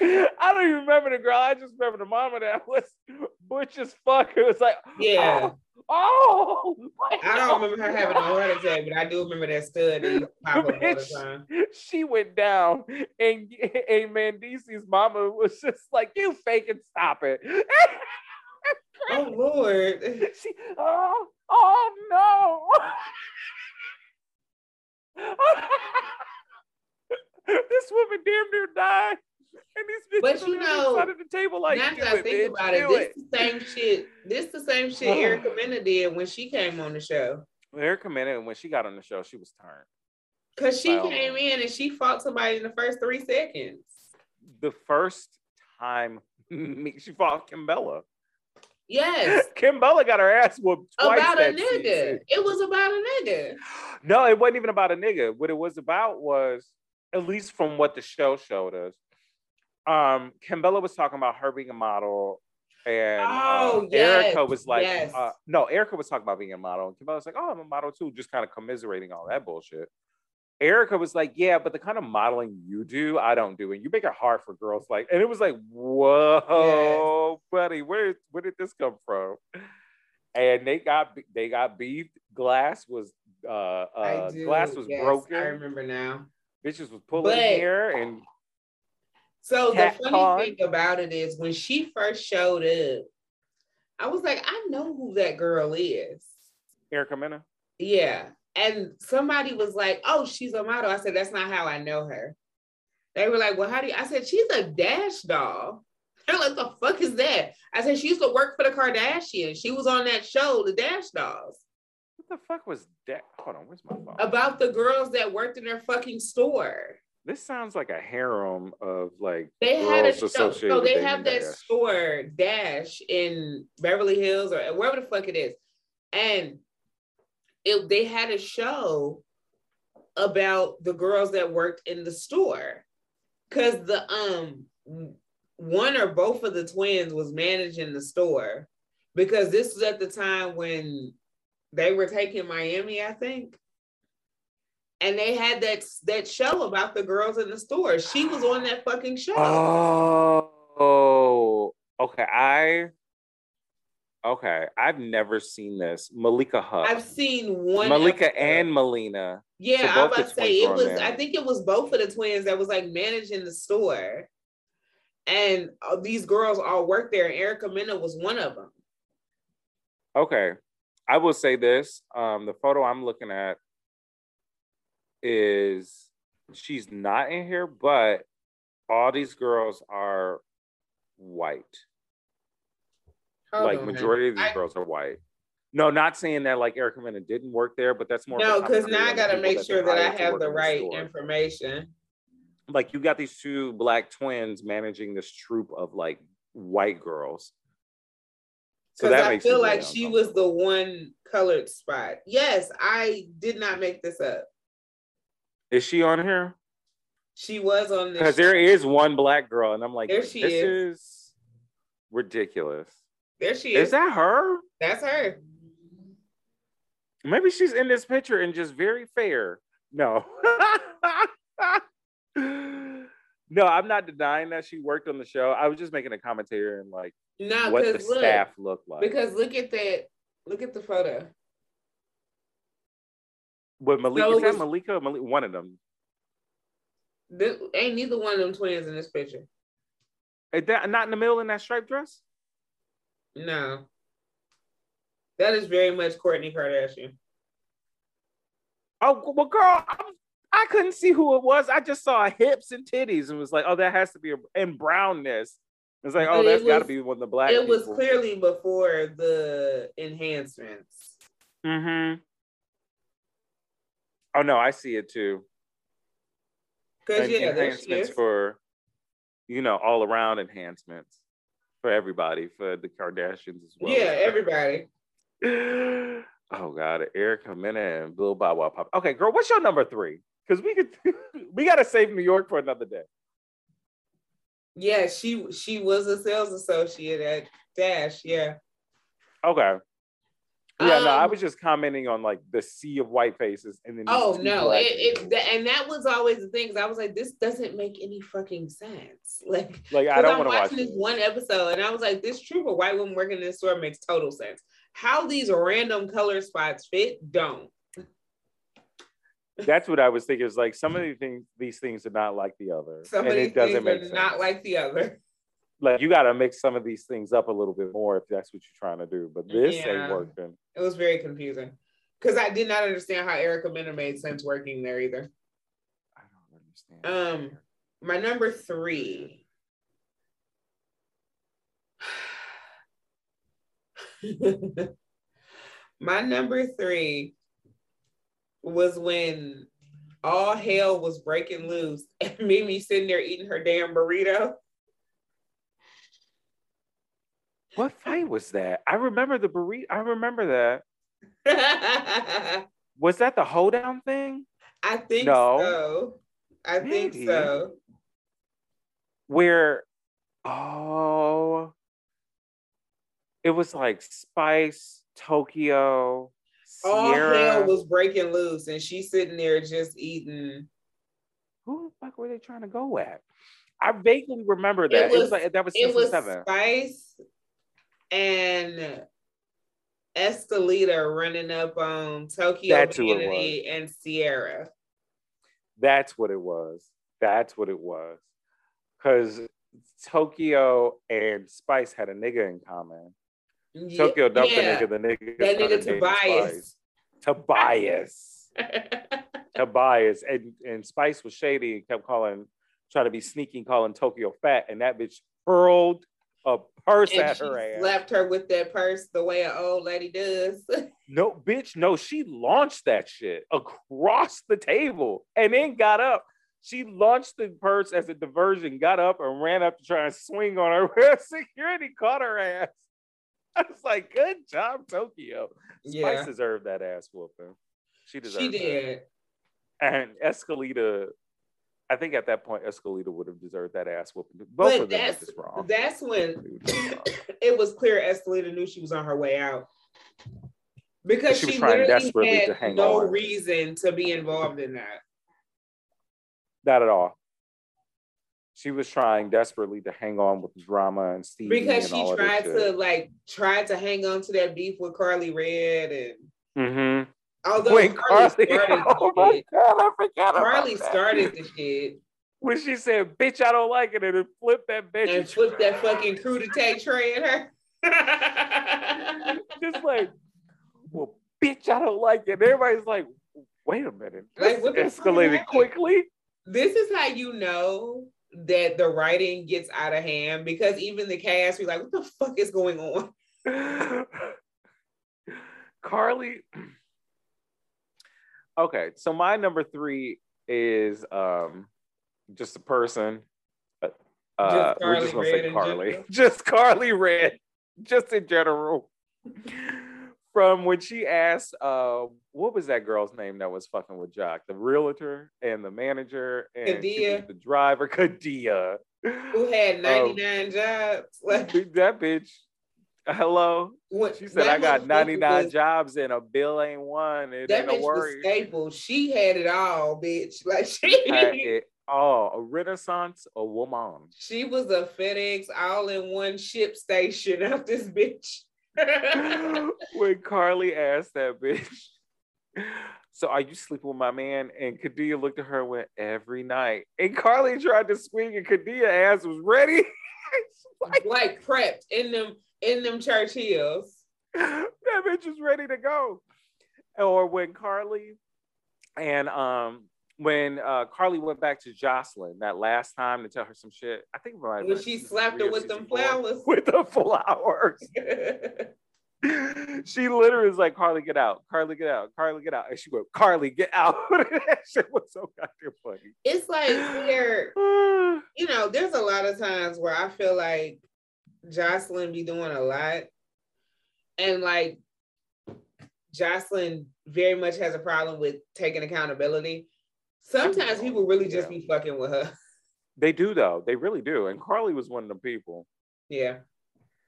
[laughs] I don't even remember the girl. I just remember the mama that [laughs] was butch as fuck. It was like, yeah. Oh, oh I don't remember her having a heart attack, but I do remember that study [laughs] pop up all the time. She went down, and and Mendeecees' mama was just like, "You faking, stop it." oh Lord! She, oh, oh no! this woman damn near died. And these but you know, side of the table like, now that I think bitch, about it, this it. the same shit. This the same shit Erica Mena did when she came on the show. Erica Mena, when she got on the show, she was turned. Cause she came in and she fought somebody in the first three seconds. The first time [laughs] she fought Kimbella. Yes. [laughs] Kimbella got her ass whooped About a nigga. Season. It was about a nigga. No, it wasn't even about a nigga. What it was about was, at least from what the show showed us, um, Kimbella was talking about her being a model, and oh, uh, yes, Erica was like, yes. uh, no, Erica was talking about being a model, and Kimbella was like, oh, I'm a model too, just kind of commiserating all that bullshit. Erica was like, yeah, but the kind of modeling you do, I don't do, and you make it hard for girls. Like, and it was like, whoa, yes. buddy, where where did this come from? And they got they got beefed. Glass was uh, uh glass was broken. I remember now. Bitches was pulling but, hair and so the funny con. thing about it is when she first showed up, I was like, I know who that girl is. Erica Mena? Yeah. And somebody was like, oh, she's a model. I said, that's not how I know her. They were like, well, how do you? I said, she's a Dash doll. [laughs] They're like, the fuck is that? I said, she used to work for the Kardashians. She was on that show, The Dash Dolls. What the fuck was that? Hold on, where's my phone? About the girls that worked in their fucking store. This sounds like a harem of like they had a show. So they have that Dash. store Dash in Beverly Hills or wherever the fuck it is, and it they had a show about the girls that worked in the store because the um one or both of the twins was managing the store because this was at the time when they were taking Miami, I think and they had that that show about the girls in the store. She was on that fucking show. Oh, okay. I okay. I've never seen this. Malika Haqq. I've seen one. Malika episode. and Melina. Yeah, so I was about to say it was. There. I think it was both of the twins that was like managing the store, and uh, these girls all worked there. And Erica Mena was one of them. Okay, I will say this: um, the photo I'm looking at is she's not in here, but all these girls are white. Hold like majority of these I, girls are white. No, not saying that like Erica Mena didn't work there, but that's more. No, because now I got to make sure that I have the right the information. Like you got these two black twins managing this troop of like white girls. So that I feel like she was the one colored spot. Yes, I did not make this up. Is she on here? She was on this. Because there is one black girl, and I'm like, there she this is. is ridiculous. There she is. Is that her? That's her. Maybe she's in this picture and just very fair. No. [laughs] no, I'm not denying that she worked on the show. I was just making a commentary and like no, what the look, staff looked like. Because look at that. Look at the photo. But Malika, that Malika, Malika? One of them. This, ain't neither one of them twins in this picture. Is that not in the middle in that striped dress? No. That is very much Kourtney Kardashian. Oh well, girl, I, I couldn't see who it was. I just saw hips and titties and was like, oh, that has to be a, and brownness. It's like, oh, that's got to be one of the black. It people. was clearly before the enhancements. Mm-hmm. Oh no, I see it too. Because yeah, enhancements for you know, all around enhancements for everybody, for the Kardashians as well. Yeah, everybody. [laughs] oh God, Erica Mena and Bow Wow Pop. Okay, girl, what's your number three? Because we could, [laughs] we gotta save New York for another day. Yeah, she she was a sales associate at Dash. Yeah. Okay. Yeah, um, no, I Um, was just commenting on like the sea of white faces, and then Oh no! It, it th- and that was always the thing. I was like, this doesn't make any fucking sense. [laughs] Like, like I don't want to watch this one episode, and I was like, this troop of white women working in this store makes total sense. How these random color spots fit don't. That's what I was thinking. Is like some of these things, these things are not like the other, Some and of these it doesn't things make are sense. not like the other. Like you got to mix some of these things up a little bit more if that's what you're trying to do. But this Yeah. ain't working. It was very confusing because I did not understand how Erica Mena made sense working there either. I don't understand. Um, my number three. [sighs] my number three was when all hell was breaking loose and [laughs] Mimi sitting there eating her damn burrito. What fight was that? I remember the burrito. I remember that. [laughs] Was that the hoedown thing? I think No. so. I think so. Where, oh, it was like Spice, Tokyo, All hell was breaking loose, and she's sitting there just eating. Who the fuck were they trying to go at? I vaguely remember that. It was, was- like that was It was seven. Spice and Estelita running up on Tokyo That's Vanity and Sierra. That's what it was. That's what it was. Because Tokyo and Spice had a nigga in common. Ye- Tokyo dumped yeah, the nigga. The nigga That nigga Tobias. Tobias. [laughs] Tobias. And, and Spice was shady and kept calling, trying to be sneaky calling Tokyo fat. And that bitch hurled a purse and at she her ass. slapped her with that purse the way an old lady does. [laughs] No, bitch, no, she launched that shit across the table and then got up. She launched the purse as a diversion, got up and ran up to try and swing on her. [laughs] Security caught her ass. [laughs] I was like, good job, Tokyo. Spice yeah, deserved that ass whooping. She deserved she that. did. And Estelita, I think at that point, Estelita would have deserved that ass whooping. Both But of them that's just wrong. that's when They were just wrong. it was clear Estelita knew she was on her way out. Because She she, was trying literally desperately had to hang no on. reason to be involved in that. Not at all. She was trying desperately to hang on with drama and Steve Because she tried to shit. like tried to hang on to that beef with Karlie Redd and Mm-hmm. Although When Karlie, Karlie, started oh the my shit, god, I forgot about Karlie started the shit when she said, "Bitch, I don't like it," and then flipped that bitch and flipped that fucking crudité tray at her. [laughs] just like, well, bitch, I don't like it. And everybody's like, wait a minute, this Like, what the fuck escalated quickly. this is how you know that the writing gets out of hand because even the cast be like, what the fuck is going on? [laughs] Karlie. Okay, so my number three is um just a person. Uh, uh, Just we're just gonna Red say Karlie. [laughs] Just Karlie Redd, just in general. From when she asked, uh, what was that girl's name that was fucking with Joc? The realtor and the manager and the driver, Khadiyah. Who had Um, 99 jobs? [laughs] That bitch. Hello. when, She said, I got 99 jobs and a bill ain't one. It That ain't bitch was staple. She had it all, bitch. [laughs] Like she Had it all. A renaissance, a woman. she was a FedEx all in one ship station of this bitch. [laughs] when Karlie asked that bitch, so are you sleeping with my man? And Khadiyah looked at her and went, every night. And Karlie tried to swing and Khadiyah ass was ready. [laughs] like, like prepped in them in them church heels. [laughs] that bitch is ready to go. Or when Karlie and um when uh Karlie went back to Joseline that last time to tell her some shit, I think When been she slapped her with them flowers. With the flowers. [laughs] [laughs] she literally is like, Karlie, get out. Karlie, get out. Karlie, get out. And she went, Karlie, get out. that shit was so goddamn funny. It's like there, [sighs] you know, there's a lot of times where I feel like Joseline be doing a lot. And like Joseline very much has a problem with taking accountability. Sometimes people really just be fucking with her. [laughs] They do though. They really do. And Karlie was one of the people. Yeah.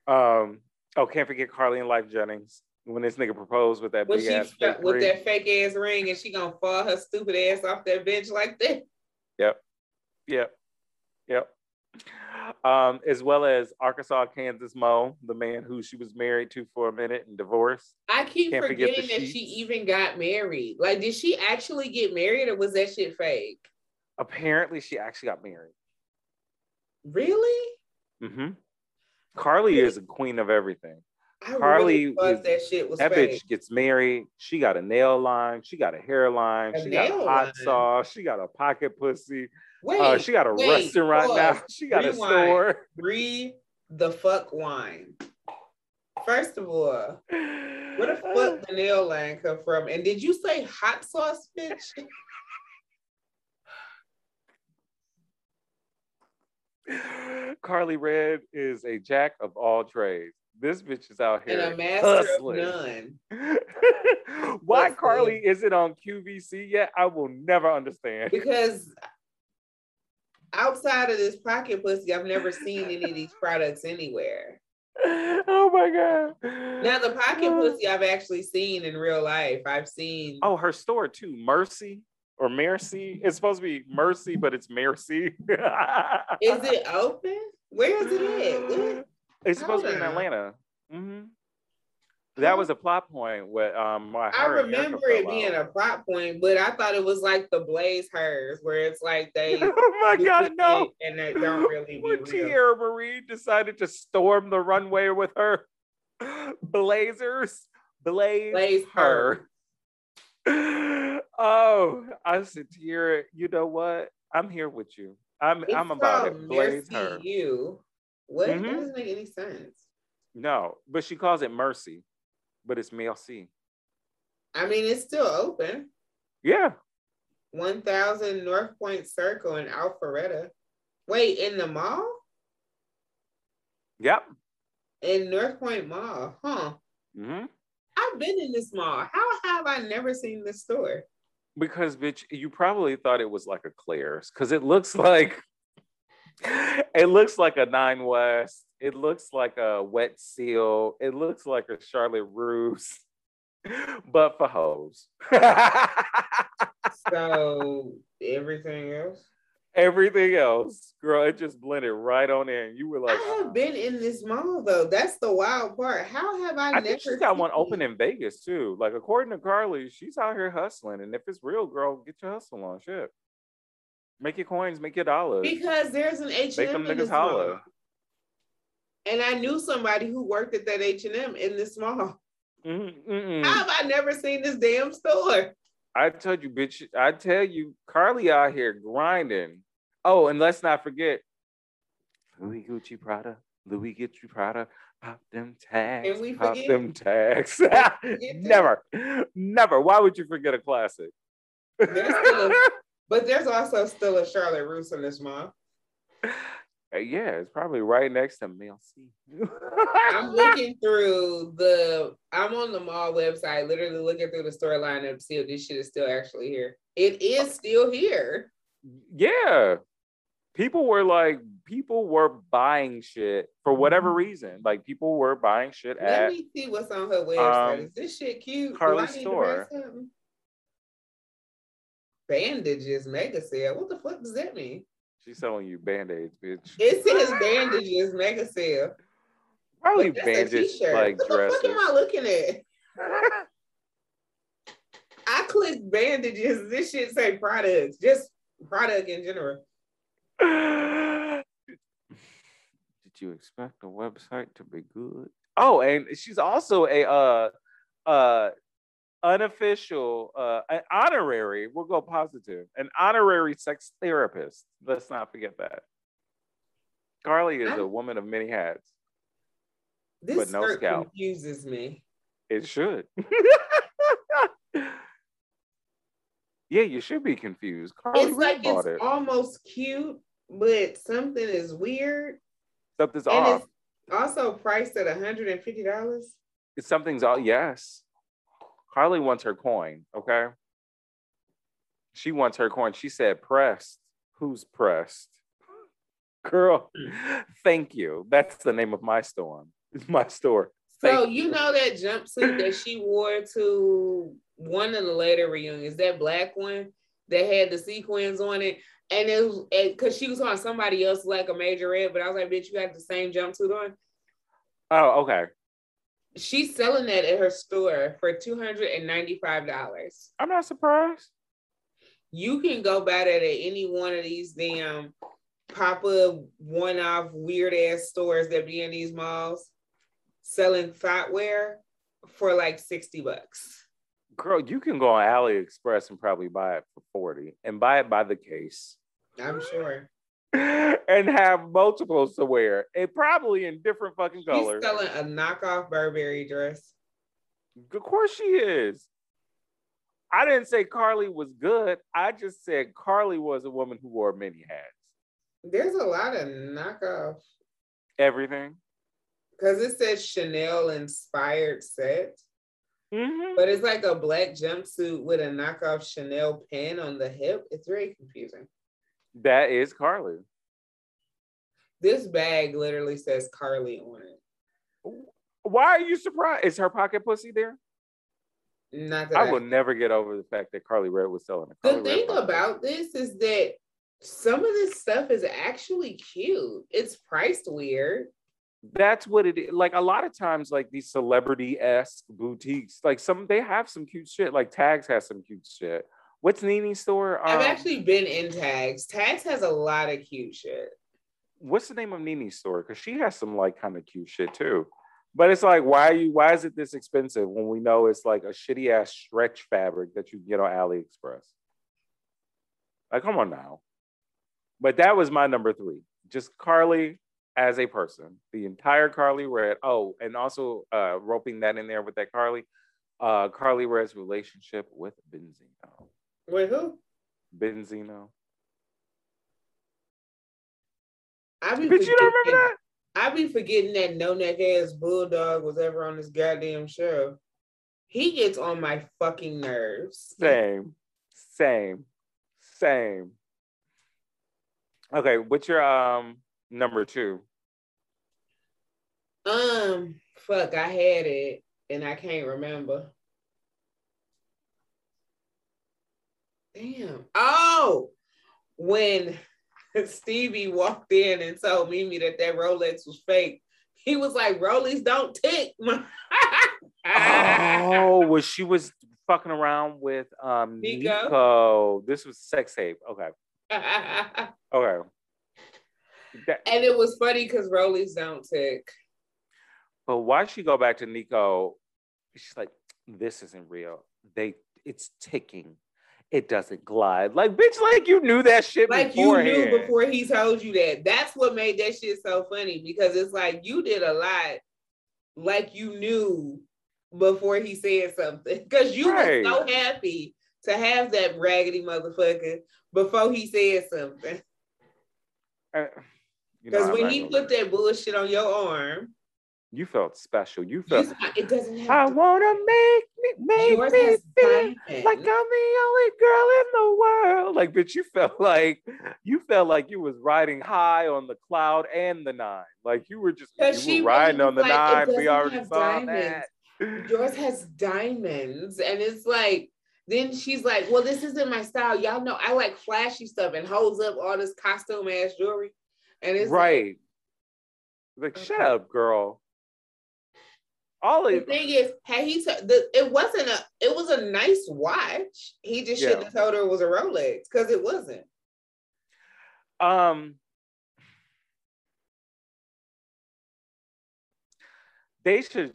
Um, oh, can't forget Karlie and Lyfe Jennings when this nigga proposed with that when big she ass with ring. that fake ass ring and she gonna fall her stupid ass off that bench like that. Yep. Yep. Yep. Um, as well as Arkansas, Kansas Mo, the man who she was married to for a minute and divorced. I keep Can't forgetting that she even got married. Like, did she actually get married or was that shit fake? Apparently, she actually got married. Really? Mm-hmm. Karlie is a queen of everything. I Karlie really is, that shit was that fake. bitch gets married. She got a nail line. She got a hairline. A she got a hot line. sauce. She got a pocket pussy. Wait, uh, she got a wait, restaurant pause. now. [laughs] She got Rewind. a store. Read the fuck wine. First of all, where the fuck [sighs] the nail line come from? And did you say hot sauce, bitch? [sighs] Karlie Redd is a jack of all trades. This bitch is out here and a master hustling. of none. [laughs] Why Karlie isn't on QVC yet? I will never understand. Because outside of this pocket pussy, I've never seen any of these products anywhere. [laughs] Oh my god! Now the pocket uh. pussy I've actually seen in real life. I've seen. Oh, her store too, Mercy or Mercy. It's supposed to be Mercy, but it's Mercy. [laughs] is it open? Where is it at? It's supposed to be in Atlanta. Mm-hmm. That was a plot point with um. I remember it being a plot point, but I thought it was like the Blaze hers, where it's like they. [laughs] oh my god, no! And they don't [laughs] really. When Teairra Marie decided to storm the runway with her [gasps] blazers, blaze, blaze her. [laughs] oh, I said, Teairra, you know what? I'm here with you. I'm it's I'm about it. Blaze her. You. What? Mm-hmm. That doesn't make any sense. No, but she calls it Mercy, but it's Merci. I mean, it's still open. Yeah. 1000 North Point Circle in Alpharetta. Wait, in the mall? Yep. In North Point Mall, huh? Mm-hmm. I've been in this mall. How have I never seen this store? Because, bitch, you probably thought it was like a Claire's because it looks [laughs] like [laughs] it looks like a Nine West. It looks like a Wet Seal. It looks like a Charlotte Russe, [laughs] but for hoes. [laughs] so everything else. Everything else, girl, it just blended right on in. You were like, I have been in this mall though. That's the wild part. How have I, I never? Think she's got one open in Vegas too. Like according to Karlie, she's out here hustling, and if it's real, girl, get your hustle on. Shit. Make your coins, make your dollars. Because there's an H and M in this mall. And I knew somebody who worked at that H and M in this mall. Mm-mm. How have I never seen this damn store? I told you, bitch. I tell you, Karlie out here grinding. Oh, and let's not forget Louis Gucci Prada, Louis Gucci Prada. Pop them tags. Pop forget? them tags. [laughs] never, never. Why would you forget a classic? But there's also still a Charlotte Russe in this mall. Yeah, it's probably right next to Mel C. [laughs] I'm looking through the. I'm on the mall website, literally looking through the storyline to see if this shit is still actually here. It is still here. Yeah, people were like, people were buying shit for whatever mm-hmm. reason. Like people were buying shit Let at. Let me see what's on her website. Um, is this shit cute? Karlie's store bandages mega sale. What the fuck does that mean? She's selling you band-aids, bitch. It says bandages mega sale. Probably bandage like what dresses. What the fuck am I looking at? [laughs] I clicked bandages. This shit say products, just product in general. [sighs] Did you expect the website to be good? Oh, and she's also a uh uh unofficial, uh, an honorary, we'll go positive, an honorary sex therapist. Let's not forget that. Karlie is a woman of many hats. This but no scalp. confuses me. It should. [laughs] yeah, you should be confused. Karlie it's like it's it. almost cute, but something is weird. Something's and off. it's also priced at $150. It's something's all yes. Karlie wants her coin, okay? She wants her coin. She said pressed. Who's pressed? [laughs] Girl, hmm. thank you. That's the name of my store. It's [laughs] my store. So you know that jumpsuit that she wore to one of the later reunions, that black one that had the sequins on it, and it was because she was on somebody else like a major red, but I was like, bitch, you got the same jumpsuit on. Oh, okay. She's selling that at her store for two hundred and ninety-five dollars. I'm not surprised. You can go buy that at any one of these damn pop-up one-off weird ass stores that be in these malls selling wear for like 60 bucks. Girl, you can go on AliExpress and probably buy it for 40 and buy it by the case. I'm sure. [laughs] and have multiples to wear. And probably in different fucking She's colors. selling a knockoff Burberry dress. Of course she is. I didn't say Karlie was good. I just said Karlie was a woman who wore many hats. There's a lot of knockoff Everything. because it says Chanel inspired set, Mhm. but it's like a black jumpsuit with a knockoff Chanel pin on the hip. It's very confusing. That is Karlie. This bag literally says Karlie on it. Why are you surprised? Is her pocket pussy there? Not that I will never get over the fact that Karlie Redd was selling a The Karlie Redd thing about this is that some of this stuff is actually cute. It's priced weird. that's what it is. Like a lot of times, like these celebrity esque boutiques, like some they have some cute shit. Like Tags has some cute shit. What's Nini's store? I've Um, actually been in Tags. Tags has a lot of cute shit. what's the name of Nini's store? Because she has some like kind of cute shit too. But it's like, why are you? Why is it this expensive when we know it's like a shitty ass stretch fabric that you get on AliExpress? Like, come on now. But that was my number three. Just Karlie as a person, the entire Karlie Redd. Oh, and also uh, roping that in there with that Karlie, uh, Karlie Redd's relationship with Benzino. Wait, who? Benzino. I be Bitch, you don't remember that? I be forgetting that no neck ass bulldog was ever on this goddamn show. He gets on my fucking nerves. Same, same, same. Okay, what's your um number two? Um, fuck, I had it and I can't remember. Damn. Oh, when [laughs] Stevie walked in and told Mimi that that Rolex was fake, he was like, "Rollies don't tick." [laughs] Oh, was she was fucking around with um Nico? Nico. This was sex tape. Okay, [laughs] okay. That- and it was funny because Rollies don't tick. but why she go back to Nico? She's like, this isn't real. They, it's ticking. It doesn't glide. Like, bitch, like you knew that shit Like you knew before he told you that. That's what made that shit so funny because it's like you did a lot, like you knew before he said something. [laughs] Because you Right. were so happy to have that raggedy motherfucker before he said something. Uh, you know, Because when he put that bullshit on your arm, you felt special. You felt. it doesn't I have to. wanna make me make Yours me feel like I'm the only girl in the world. Like, bitch, you felt like you felt like you was riding high on the cloud and the nine. Like you were just you she were riding on the like, nine. We already saw diamonds. that. yours has diamonds and it's like then she's like well this isn't my style y'all know i like flashy stuff and holds up all this costume ass jewelry and it's right. Like, uh-huh. shut Okay. up, girl. All the thing is had he t- the, it wasn't a it was a nice watch he just should Yeah. have told her it was a rolex because it wasn't um they should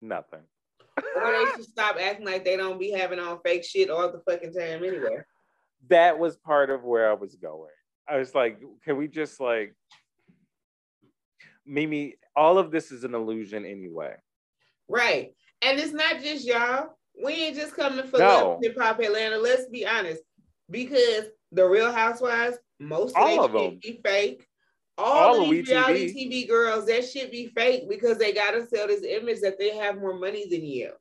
nothing. or they [laughs] should stop acting like they don't be having on fake shit all the fucking time anyway that was part of where I was going. I was like, can we just like Mimi, all of this is an illusion anyway. Right. And it's not just y'all. We ain't just coming for No. hip hop Atlanta. Let's be honest. Because the Real Housewives, most of All of them. be fake. All, All of of these reality TV. TV girls, that shit be fake because they gotta sell this image that they have more money than you.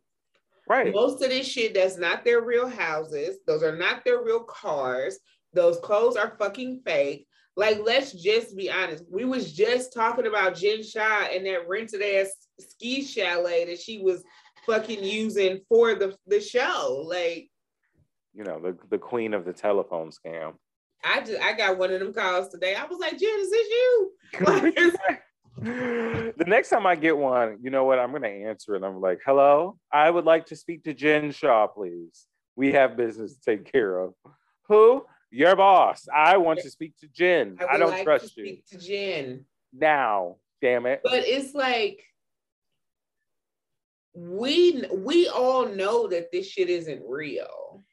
Right. Most of this shit that's not their real houses. Those are not their real cars. Those clothes are fucking fake. Like, let's just be honest. We was just talking about Jen Shah and that rented ass ski chalet that she was fucking using for the, the show. Like, You know, the, the queen of the telephone scam. I just I got one of them calls today. I was like, Jen, is this you? Like, [laughs] the next time I get one, you know what? I'm gonna answer it. I'm like, hello, I would like to speak to Jen Shah, please. We have business to take care of. Who? Your boss. I want to speak to Jen. I, would don't like trust to you. speak to Jen. Now, damn it. But it's like we we all know that this shit isn't real.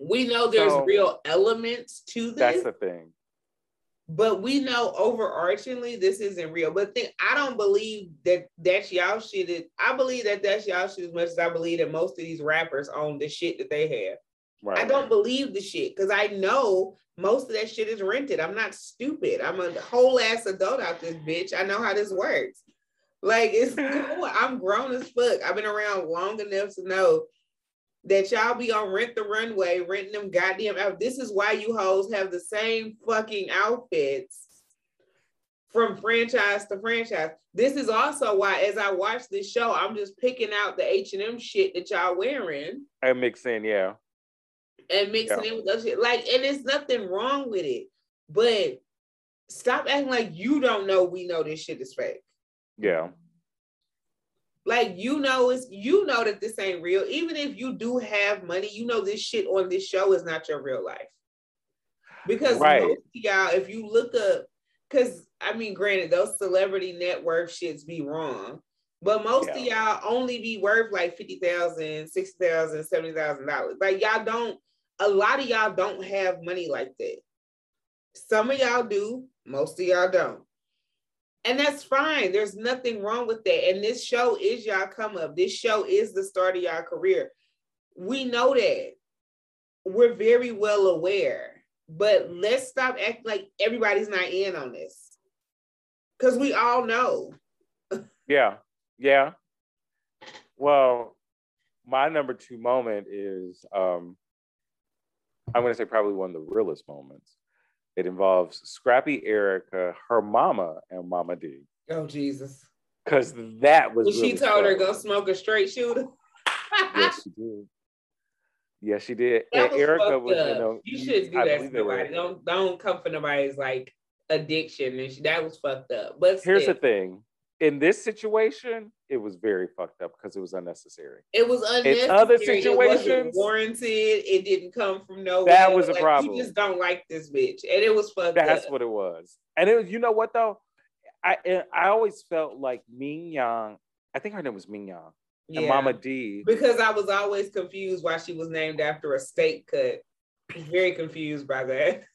We know there's So- real elements to this. That's the thing. but we know overarchingly this isn't real. But think I don't believe that that's y'all shit. Is, I believe that that's y'all shit as much as I believe that most of these rappers own the shit that they have. Right. I don't believe the shit because I know most of that shit is rented. I'm not stupid. I'm a whole ass adult out this bitch. I know how this works. Like it's [laughs] cool. I'm grown as fuck. I've been around long enough to know that y'all be on rent the runway, renting them goddamn out. This is why you hoes have the same fucking outfits from franchise to franchise. This is also why, as I watch this show, I'm just picking out the H and M shit that y'all wearing I mix in, yeah. And mixing Yeah. it with other shit. Like, and there's nothing wrong with it. But stop acting like you don't know we know this shit is fake. Yeah. Like you know it's you know that this ain't real. Even if you do have money, you know this shit on this show is not your real life. Because Right. most of y'all, if you look up, because I mean, granted, those celebrity net worth shits be wrong. But most of y'all only be worth like 50,000, 60,000, 70,000 dollars. Like y'all don't, a lot of y'all don't have money like that. Some of y'all do, most of y'all don't. And that's fine. There's nothing wrong with that. And this show is y'all come up. This show is the start of y'all career. We know that. We're very well aware. But let's stop acting like everybody's not in on this. Because we all know. [laughs] Yeah. Yeah. Well, my number two moment is um I'm gonna say probably one of the realest moments. It involves Scrappy Erica, her mama, and Mama Dee. Oh, Jesus. Because that was When she really told her go smoke a straight shooter. Yes, she did. Yes, she did. That and was Erica fucked was in up. a, You shouldn't do I that to believe they were- nobody. Don't don't come for nobody's like addiction and she, that was fucked up. But Here's the thing. In this situation, it was very fucked up because it was unnecessary. it was unnecessary. In other situations, it warranted. It didn't come from nowhere. That was a Like, problem. You just don't like this bitch, and it was fucked up. That's up. what it was. And it was, you know what though? I I always felt like Ming Yang, I think her name was Ming Yang, and Yeah. Mama Dee. because I was always confused why she was named after a steak cut. Very confused by that. [laughs]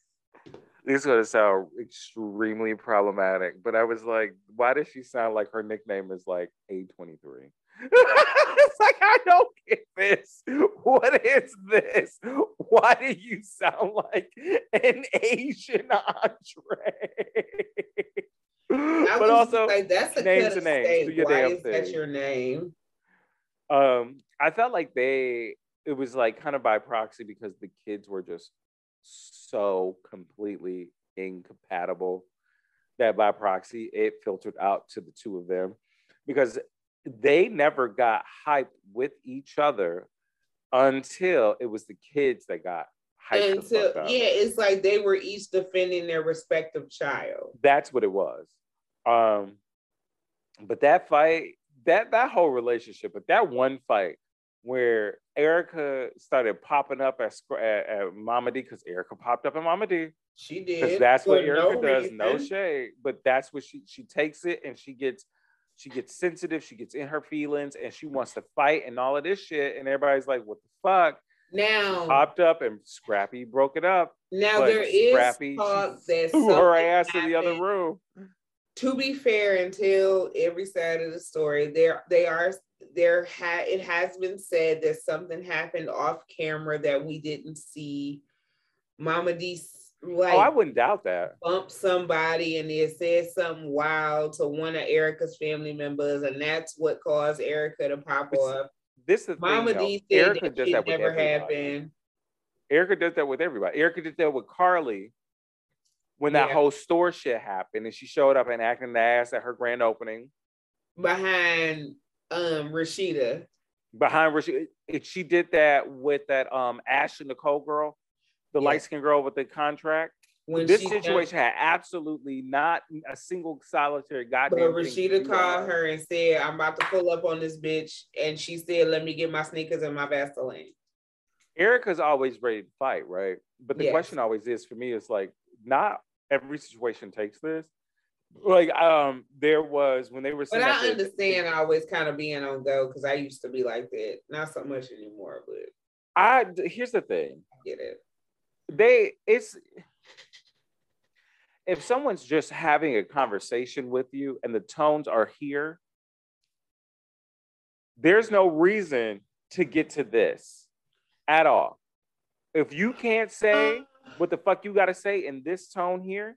This is gonna sound extremely problematic, but I was like, why does she sound like her nickname is like A23? [laughs] it's like I don't get this. What is this? Why do you sound like an Asian? I [laughs] but also, like, that's a names cut are of names. steak. Do your Why damn is that your name? um i felt like they it was like kind of by proxy because the kids were just so completely incompatible that by proxy it filtered out to the two of them because they never got hyped with each other until it was the kids that got hyped Until yeah, it's like they were each defending their respective child. that's what it was um but that fight that that whole relationship but that one fight where erica started popping up at, at, at mama dee because erica popped up at mama dee She did. because that's what erica no does no reason. shade but that's what she she takes it and she gets she gets sensitive she gets in her feelings and she wants to fight and all of this shit and everybody's like what the fuck Now, popped up and scrappy broke it up now but there is Scrappy, talk she that [laughs] her ass in the other room to be fair and tell every side of the story, there they are there had it has been said that something happened off camera that we didn't see. Mama Dee like oh, I wouldn't doubt that. Bump somebody and they said something wild to one of Erica's family members, and that's what caused Erica to pop off. This is Mama thing, D said Erica that does that never happened. Erica does that with everybody. Erica did that with Karlie when that yeah. whole store shit happened, and she showed up and acting the ass at her grand opening behind um Rasheeda. Behind Rasheeda, she did that with that um Ashley Nicole girl the yeah. light skinned girl with the contract. When this situation had absolutely not a single solitary goddamn. But Rasheeda called her and said, "I'm about to pull up on this bitch," and she said, "Let me get my sneakers and my Vaseline." Erica's always ready to fight, right? But the yes. question always is for me is like, not every situation takes this. Like, um, there was when they were. But I understand the, always kind of being on go because I used to be like that. Not so much anymore, but I here's the thing. I get it they it's if someone's just having a conversation with you and the tones are here there's no reason to get to this at all if you can't say what the fuck you got to say in this tone here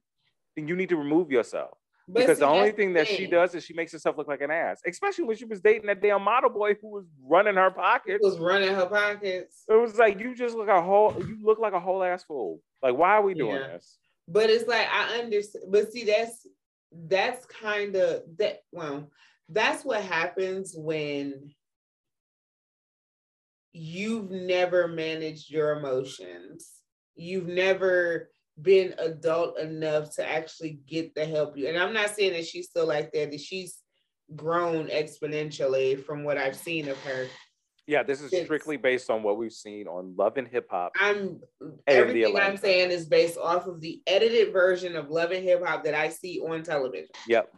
then you need to remove yourself but because see, the only thing that she does is she makes herself look like an ass, especially when she was dating that damn model boy who was running her pockets. Was running her pockets. It was like you just look a whole. You look like a whole ass fool. Like why are we doing yeah. this? But it's like I understand. But see, that's that's kind of that. Well, that's what happens when you've never managed your emotions. You've never been adult enough to actually get the help you. And I'm not saying that she's still like that, that she's grown exponentially from what I've seen of her. Yeah, this is strictly based on what we've seen on Love and Hip Hop. I'm everything I'm saying is based off of the edited version of Love and Hip Hop that I see on television. Yep.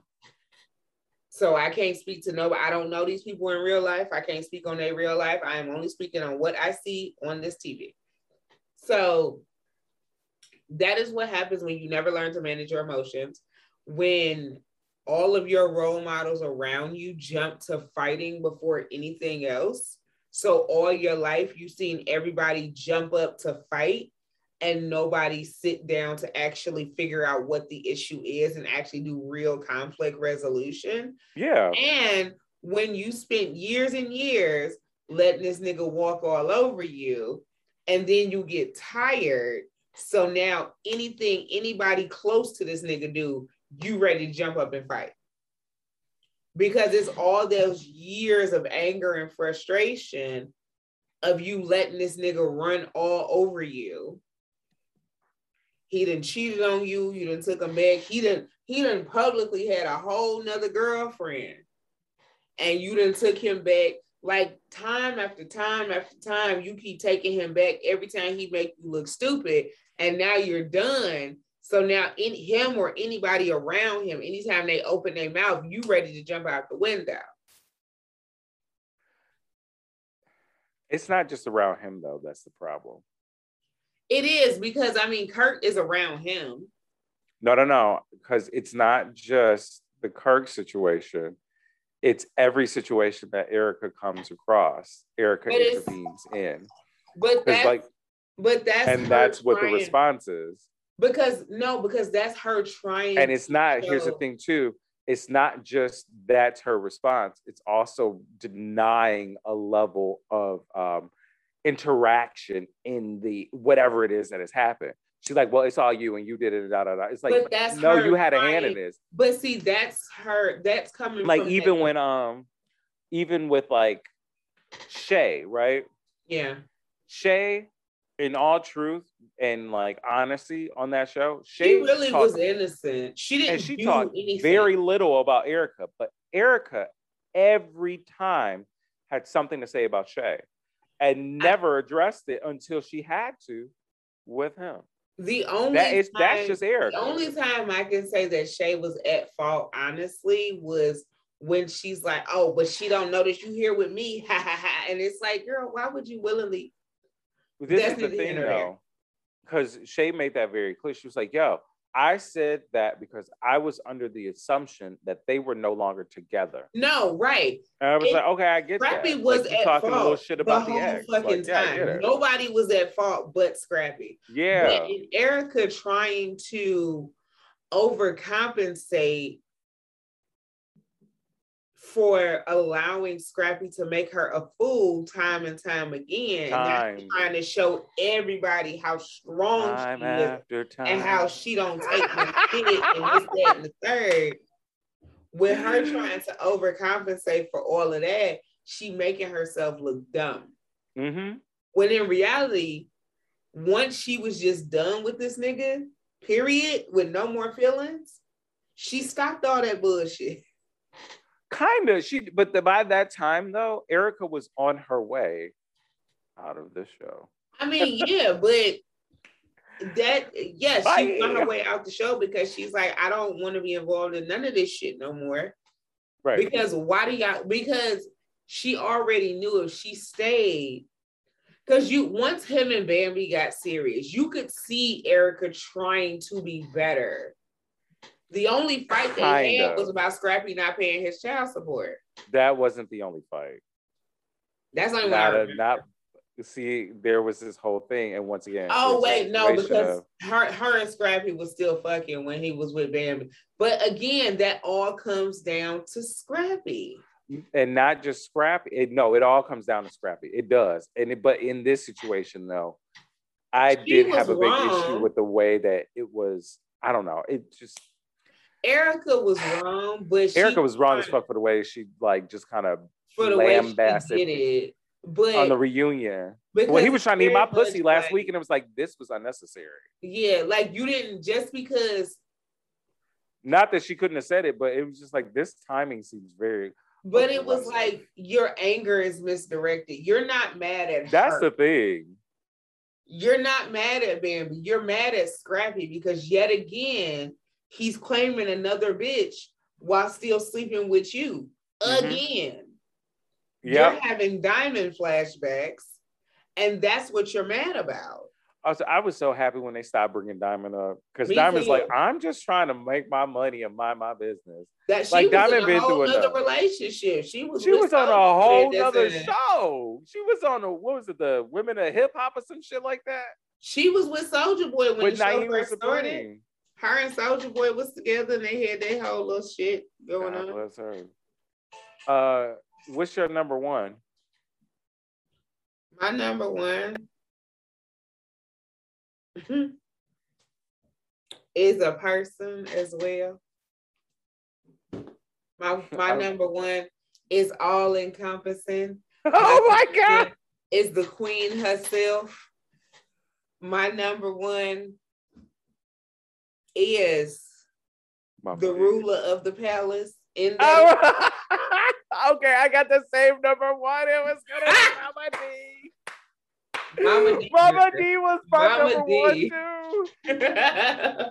So I can't speak to nobody. I don't know these people in real life. I can't speak on their real life. I am only speaking on what I see on this TV. So that is what happens when you never learn to manage your emotions. When all of your role models around you jump to fighting before anything else. So all your life you've seen everybody jump up to fight and nobody sit down to actually figure out what the issue is and actually do real conflict resolution. Yeah. And when you spent years and years letting this nigga walk all over you and then you get tired so now anything anybody close to this nigga do, you ready to jump up and fight. Because it's all those years of anger and frustration of you letting this nigga run all over you. He done cheated on you, you done took him back. He done he done publicly had a whole nother girlfriend. And you done took him back like time after time after time, you keep taking him back every time he make you look stupid and now you're done. So now in him or anybody around him, anytime they open their mouth, you ready to jump out the window. It's not just around him though, that's the problem. It is because I mean Kirk is around him. No, no, no, because it's not just the Kirk situation. It's every situation that Erica comes across. Erica intervenes in. But that's like but that's and that's what the response is. Because no, because that's her trying. And it's not. Here's the thing, too. It's not just that's her response. It's also denying a level of um, interaction in the whatever it is that has happened. She's like, well, it's all you and you did it. Da, da, da. It's like, but that's no, you had a hand in this. But see, that's her. That's coming. Like even that. when um, even with like Shay, right? Yeah. Shay in all truth and like honesty on that show, she really talked, was innocent. She didn't she talked anything. very little about Erica, but Erica every time had something to say about Shay and never I, addressed it until she had to with him. The only that is time, that's just Erica. The only time I can say that Shay was at fault, honestly, was when she's like, "Oh, but she don't notice you here with me," [laughs] ha ha ha, and it's like, girl, why would you willingly this is the thing though, because Shay made that very clear. She was like, "Yo, I said that because I was under the assumption that they were no longer together. No, right. And I was It- like, okay, I get Scrappy that. was like, at talking a little fault shit the about the, whole ex. fucking Like, yeah, time. it. Nobody was at fault but Scrappy. Yeah. But Erica trying to overcompensate for allowing Scrappy to make her a fool time and time again, Time. trying to show everybody how strong Time she is time. and how she don't take no shit and this, that, and the third. With her trying to overcompensate for all of that, she making herself look dumb. hmm When in reality, once she was just done with this nigga, period, with no more feelings, she stopped all that bullshit. Kind of. She, but the, by that time though, Erica was on her way out of the show. I mean, yeah, but that yes, she was on her way out the show because she's like, I don't want to be involved in none of this shit no more. Right. Because why do y'all? Because she already knew if she stayed, because you once him and Bambi got serious, you could see Erica trying to be better. The only fight they had Kinda. was about Scrappy not paying his child support. that wasn't the only fight. That's the only one I Not, a, not. See, there was this whole thing, and once again. Oh wait, no, because of- her her and Scrappy was still fucking when he was with Bambi. But again, that all comes down to Scrappy. and not just Scrappy. It, no, it all comes down to Scrappy. It does, and it, but in this situation though, I She did have a big wrong. issue with the way that it was. I don't know. It just Erica was wrong, but Erica was wrong as fuck for the way she like just kind of for the way she lambasted did it. But on the reunion. When he was trying to eat my pussy last like- week, and it was like this was unnecessary. Yeah, like you didn't just because, Not that she couldn't have said it, but it was just like this timing seems very. but it was like your anger is misdirected. You're not mad at That's her. the thing. You're not mad at Bambi. You're mad at Scrappy because yet again he's claiming another bitch while still sleeping with you Mhm. again. Yeah. You're having diamond flashbacks, and that's what you're mad about. Also, I was so happy when they stopped bringing Diamond up because Diamond's too. like, I'm just trying to make my money and mind my business. That she Like, was Diamond in a whole other relationship. She was She was on a whole shit that's nother in- show. She was on a what was it, the Women of Hip Hop or some shit like that She was with Soulja Boy when with the show first started. Her and Soulja Boy was together and they had their whole little shit going God on. bless her. Uh, what's your number one? My number one [laughs] is a person as well. My my number one is all encompassing. [laughs] Oh my god! Is the queen herself. My number one is My the bad. ruler of the palace. In that Oh, [laughs] okay, I got the same number one. It was gonna be ah! Mama Dee. Mama Dee. Mama Dee was my Mama number D. one too.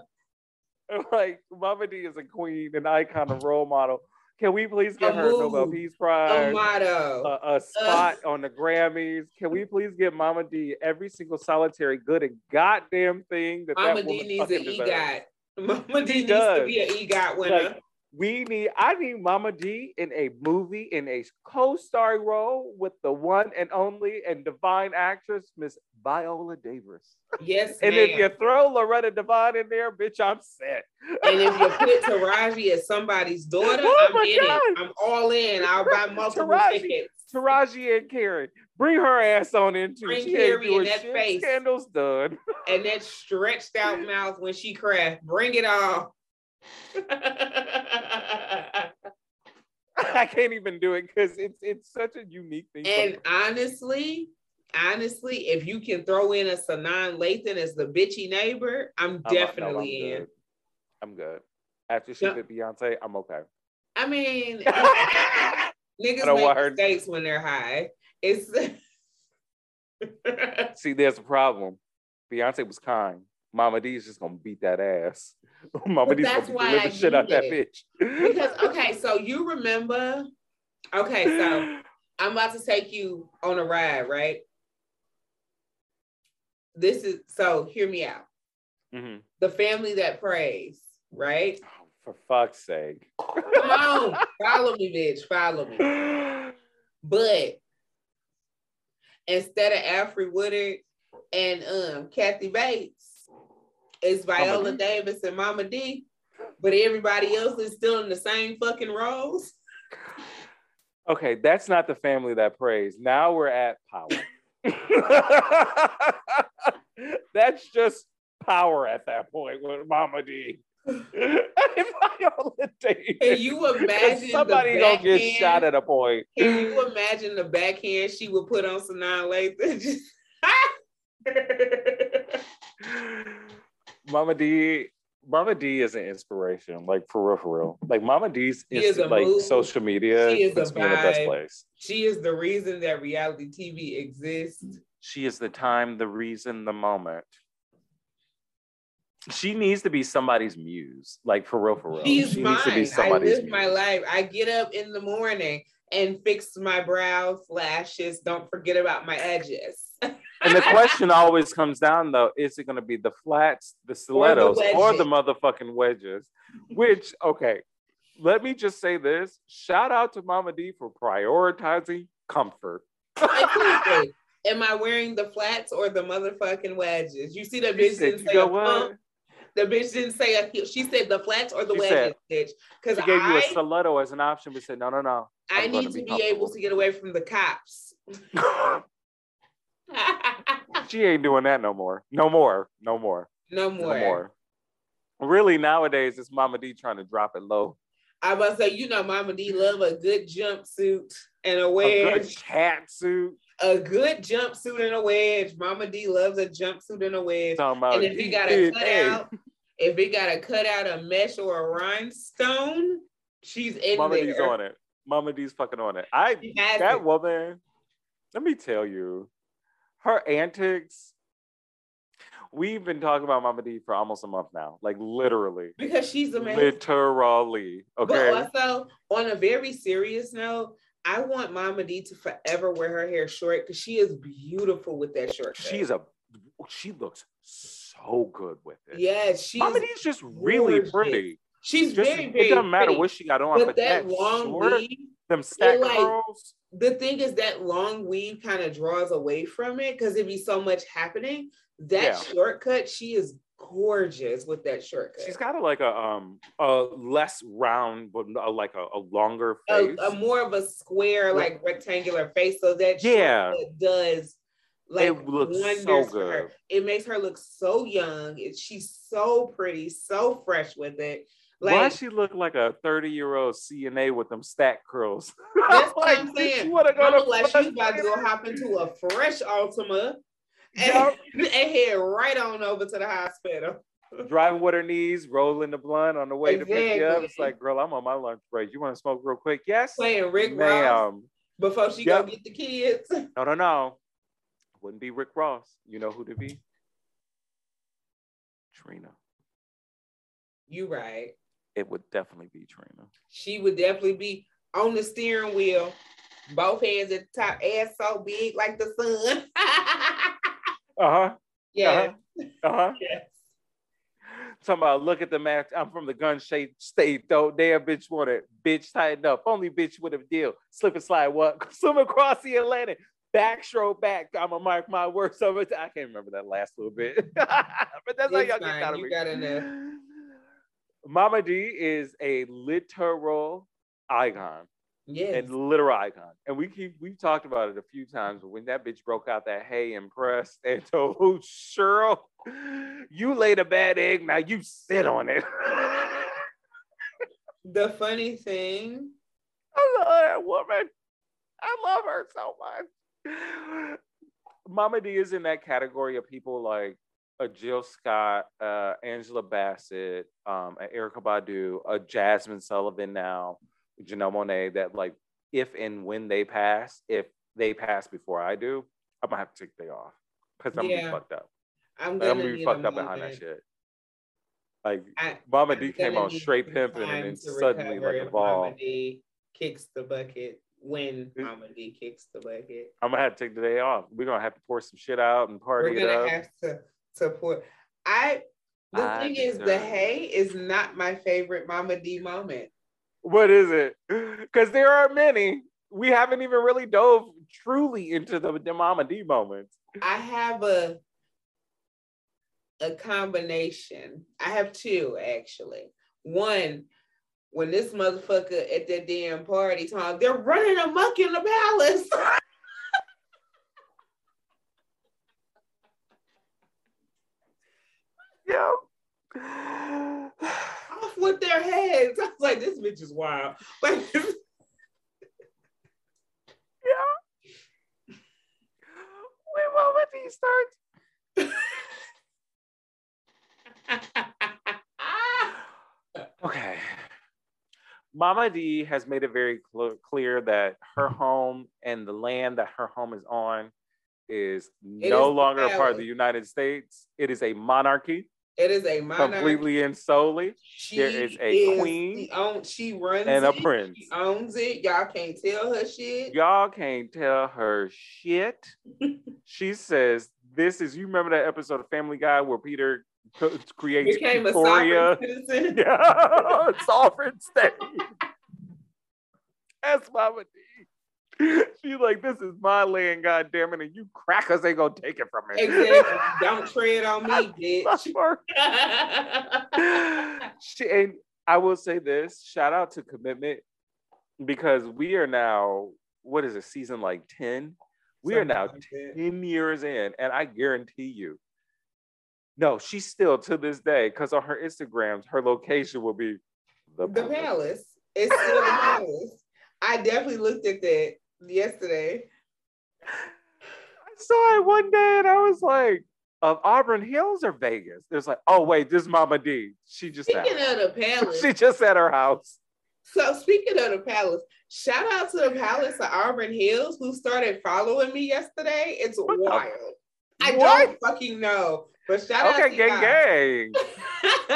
[laughs] like Mama Dee is a queen, an icon, a role model. Can we please give A her a Nobel move. Peace a Prize? motto. A, a spot on the Grammys. Can we please give Mama Dee every single solitary good and goddamn thing that Mama that D needs an fucking deserves? EGOT. Mama Dee needs does. to be an EGOT winner. Like, we need I need Mama Dee in a movie in a co-starring role with the one and only and divine actress Miss Viola Davis. yes, And ma'am. if you throw Loretta Devine in there, bitch, I'm set. and if you put [laughs] Taraji as somebody's daughter, Oh I'm in God. it. I'm all in. I'll buy multiple Taraji. tickets. Taraji and Karen, bring her ass on in too. Bring she Kerry in that shit. face. Scandal's done. And that stretched out [laughs] mouth when she craft. Bring it all. I can't even do it because it's it's such a unique thing. and honestly, honestly, if you can throw in a Sanaa Lathan as the bitchy neighbor, I'm I'm- no, definitely I'm in. good. I'm good. After she Yeah. did Beyonce, I'm okay. I mean, [laughs] I niggas don't make mistakes when they're high. It's [laughs] See, there's a problem. Beyonce was kind. Mama Dee is just gonna beat that ass. [laughs] Mama Dee's that's gonna why I shit out that bitch. because [laughs] okay, so you remember? Okay, so I'm about to take you on a ride, right? This is so. Hear me out. Mhm. The family that preys, right? Oh, for fuck's sake. Come on, follow me, bitch. Follow me. But instead of Alfred Woodard and um Kathy Bates, it's Viola D. Davis and Mama Dee. But everybody else is still in the same fucking roles. okay, that's not the family that preys. Now we're at power. [laughs] that's just power at that point with Mama D. and Viola Davis. Can you [laughs] imagine somebody the gonna get shot at a point. Can you imagine the backhand she would put on Sanaa Lathan? [laughs] [laughs] Mama Dee, Mama Dee is an inspiration, like for real, for real. Like Mama Dee's She is like mood. social media She is puts a me in the best place. she is the reason that reality TV exists. She is the time, the reason, the moment. She needs to be somebody's muse, like for real, for real. She's she mine. needs to be I somebody's live my life. I get up in the morning and fix my brows, lashes. Don't forget about my edges. And the [laughs] question always comes down though: Is it going to be the flats, the stilettos, or the, wedges. motherfucking wedges? Which, okay, let me just say this: shout out to Mama Dee for prioritizing comfort. [laughs] Am I wearing the flats or the motherfucking wedges? You see, the She bitch said, didn't "You say know a what? pump. The bitch didn't say a heel. She said the flats or the She wedges, said- bitch. Because I gave you a stiletto as an option, but said, no, no, no. I I'm gonna need to be be able to get away from the cops. [laughs] she ain't doing that no more. No more. No more. no more. No more. Really, nowadays, it's Mama Dee trying to drop it low. I was say, you know, Mama Dee love a good jumpsuit and a A wedge. cat suit. A good jumpsuit and a wedge. Mama Dee loves a jumpsuit and a wedge. And if he got a cutout, if it got a cutout, a mesh or a rhinestone, she's in Mama there. D's on it. Mama Dee's fucking on it. I that it. woman, let me tell you, her antics. We've been talking about Mama Dee for almost a month now, like literally, because she's amazing. literally. Okay, But also, on a very serious note, I want Mama Dee to forever wear her hair short because she is beautiful with that short. she's a, she looks so good with it. yes, she's Mama Dee's just really gorgeous. pretty. she's Just, very very. it doesn't matter pretty. what she got on, but but, that that, long short, weave. them stack like- curls. The thing is that long weave kind of draws away from it because it'd be so much happening. That Yeah. shortcut, she is gorgeous with that shortcut. She's got a, like a um a less round, but a, like a, a longer a, face. a more of a square, Right. like rectangular face. So that Yeah. does like It looks so wonders for her. good. It makes her look so young. It, she's so pretty, so fresh with it. Why Like she look like a 30 year old CNA with them stack curls? [laughs] that's what I'm saying. You wanna go I to look like she's about to go hop into a fresh Altima and, [laughs] and head right on over to the hospital. [laughs] Driving with her knees, rolling the blunt on the way to pick you up. It's like, girl, I'm on my lunch break. You want to smoke real quick? Yes, Playing Rick Ross before she go get the kids. [laughs] No, no, no. Wouldn't be Rick Ross. You know who to be? Trina. You right. It would definitely be Trina. She would definitely be on the steering wheel, both hands at the top, ass so big like the sun. Uh huh. yeah. Uh huh. Yes. Talking about look at the match. I'm from the gun shape state though. Damn bitch want it. Bitch tighten up. Only bitch with a deal. Slip and slide what? [laughs] Swim across the Atlantic. Backstroke back. I'ma mark my words over. [laughs] I can't remember that last little bit. [laughs] but that's how y'all fine. get out of You me. got enough. Mama Dee is a literal icon. Yes. and literal icon. And we keep we've talked about it a few times. But when that bitch broke out that hey impressed [laughs] and told Cheryl, you laid a bad egg, now you sit on it. [laughs] the funny thing, I love that woman. I love her so much. Mama Dee is in that category of people like a Jill Scott, uh, Angela Bassett, um, Erykah Badu, a Jazmine Sullivan now, Janelle Monáe, that like if and when they pass, if they pass before I do, I'm gonna have to take the day off because I'm gonna be fucked up. I'm gonna I'm gonna be fucked up behind that shit. Like I- Mama I'm D came gonna on straight pimping and then suddenly like a ball. Mama Dee kicks the bucket when Mama Dee kicks the bucket. I'm gonna have to take the day off. We're gonna have to pour some shit out and party We're it gonna up. have to support. I The I thing is, the deserve- hay is not my favorite Mama Dee moment. What is it? [laughs] Because there are many. We haven't even really dove truly into the, the Mama Dee moments. I have a a combination. I have two actually. One, when this motherfucker at that damn party time, they're running amok in the palace. [laughs] Yeah. Off with their heads. I was like, this bitch is wild. Like, Wait, what would he start? Okay. Mama Dee has made it very cl- clear that her home and the land that her home is on is It no is longer a part of the United States. It is a monarchy, it is a monarch. completely and solely, She there is a queen the own, she runs and a it. prince. She owns it. Y'all can't tell her shit. Y'all can't tell her shit. [laughs] she says, This is, you remember that episode of Family Guy where Peter co- creates Became a Victoria? sovereign citizen. [laughs] Yeah, [laughs] sovereign state. That's Mama Dee. [laughs] She's like, this is my land, God damn it, and you crackers ain't gonna take it from me. Exactly. [laughs] Don't tread on me, bitch. [laughs] she, and I will say this: shout out to commitment because we are now what is it, season like ten? We are now Something like that. 10 years in, and I guarantee you, no, she's still to this day, because on her Instagrams, her location will be the, The palace. It's still the palace. I definitely looked at that yesterday. I saw it one day and I was like, of Auburn Hills or Vegas? There's like, oh wait, this is Mama Dee. She just at, Speaking of the [laughs] palace, she just at her house. so speaking of the palace, shout out to the palace of Auburn Hills who started following me yesterday. It's What the- wild. I What? don't fucking know, but shout out Okay, to gang, y'all. gang.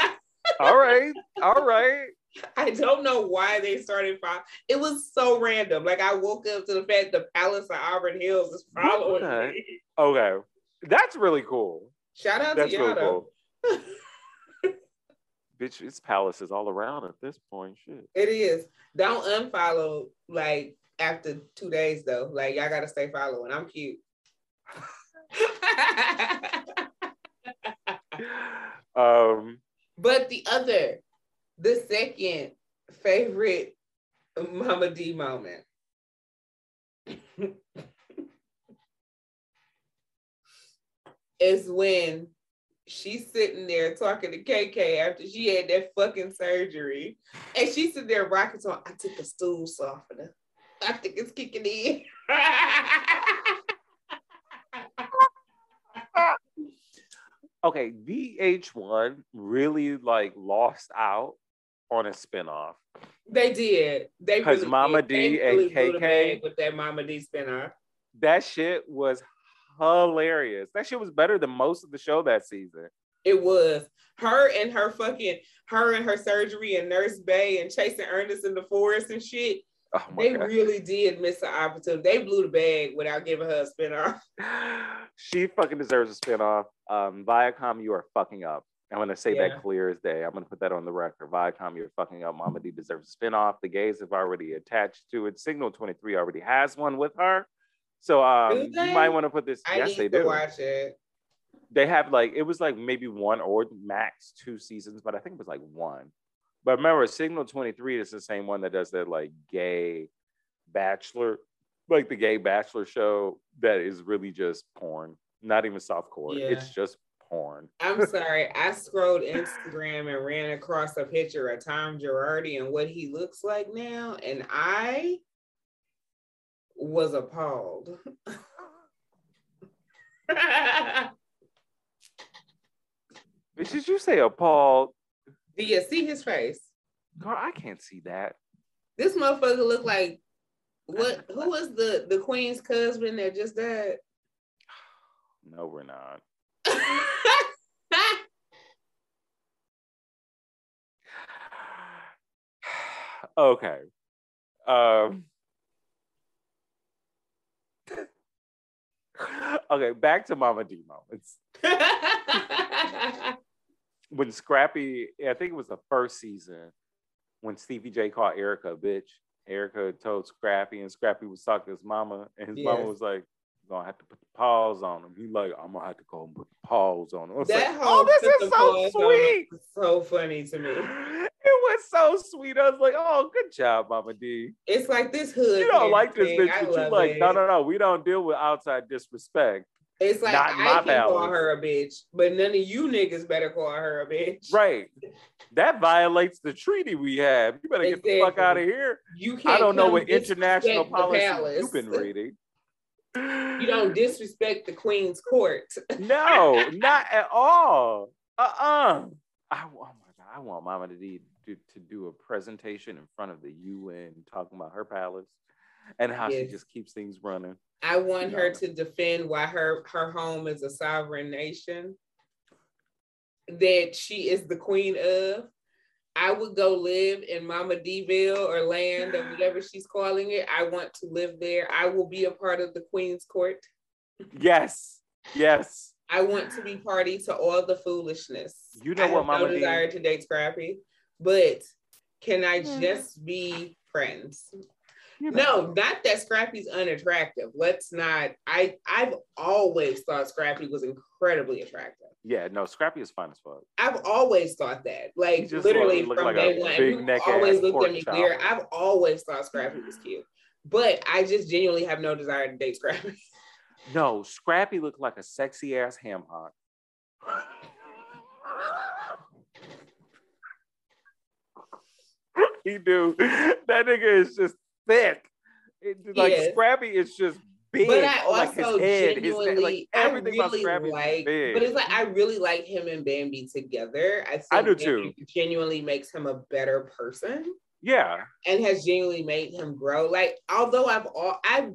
[laughs] All right, all right. [laughs] I don't know why they started following. It was so random. Like I woke up to the fact the Palace of Auburn Hills is following Okay. me. Okay, that's really cool. Shout out That's to really y'all. cool. [laughs] Bitch, it's palaces all around at this point. Shit. It is. Don't unfollow like after two days though. Like y'all gotta stay following. I'm cute. [laughs] Um, but the other, the second favorite Mama Dee moment. [laughs] is when she's sitting there talking to KK after she had that fucking surgery. And she's sitting there rocking on, I took a stool softener. I think it's kicking in. [laughs] okay, VH1 really like lost out on a spinoff. they did. They 'Cause really Mama did. D really and blew KK with that Mama Dee spinoff. That shit was hilarious. That shit was better than most of the show that season. It was her and her fucking her and her surgery and Nurse Bay and chasing Ernest in the forest and shit. Oh They god. really did miss an opportunity. They blew the bag without giving her a spinoff. [laughs] she fucking deserves a spinoff. Um, Viacom, you are fucking up. I'm gonna say Yeah. that clear as day. I'm gonna put that on the record. Viacom, you're fucking up. Mama Dee deserves a spinoff. The gays have already attached to it. Signal 23 already has one with her. So um, you might want to put this. I yes, they do. watch it. They have like it was like maybe one or max two seasons, but I think it was like one. But remember, Signal 23 is the same one that does that like gay bachelor, like the gay bachelor show that is really just porn, not even softcore. Yeah. It's just porn. I'm [laughs] sorry. I scrolled Instagram and ran across a picture of Tom Girardi and what he looks like now, and I was appalled. Bitch, [laughs] Did you say appalled? Do you see his face? Girl, I can't see that. This motherfucker look like what? Who was the the queen's husband that just died? [sighs] No, we're not. Okay. Um, okay, back to Mama Dee moments. [laughs] when Scrappy, I think it was the first season when Stevie J called Erica a bitch. Erica told Scrappy, and Scrappy was talking to his mama, and his mama was like, gonna have to put the paws on him. He like, I'm gonna have to go and put the paws on him. That like, whole oh, this is so paws on him sweet. so funny to me. [laughs] It was so sweet. I was like, oh, good job, Mama Dee. It's like this hood. You don't like this bitch, I but you like, it. no, no, no. We don't deal with outside disrespect. It's like not I my can call her a bitch, but none of you niggas better call her a bitch. Right. That violates the treaty we have. You better get the fuck out of here. You can't. I don't know what international policy you've been reading. You don't disrespect the queen's court. No, not at all. Uh-uh. I, oh my God, I want Mama to, do- to, to do a presentation in front of the UN talking about her palace and how she just keeps things running. I want her No. to defend why her her home is a sovereign nation that she is the queen of. I would go live in Mama Dville or land or whatever she's calling it. I want to live there. I will be a part of the queen's court. Yes. Yes. I want to be party to all the foolishness. You know I what, have Mama no D? desire to date Scrappy, but can I Mhm. just be friends? You know. No, not that Scrappy's unattractive. Let's not. I I've always thought Scrappy was incredibly attractive. Yeah, no, Scrappy is fine as fuck. I've always thought that. Like literally look- look from like day one. big People always looked at me chop. weird. I've always thought Scrappy was [sighs] cute. But I just genuinely have no desire to date Scrappy. [laughs] No, Scrappy looked like a sexy ass ham hock. [laughs] he do. That nigga is just thick. It- like Yes. Scrappy is just big. But I like also his head, genuinely, head, like I really like, is but it's like I really like him and Bambi together. I think I do that too. genuinely makes him a better person. yeah, and has genuinely made him grow. Like, although I've all I've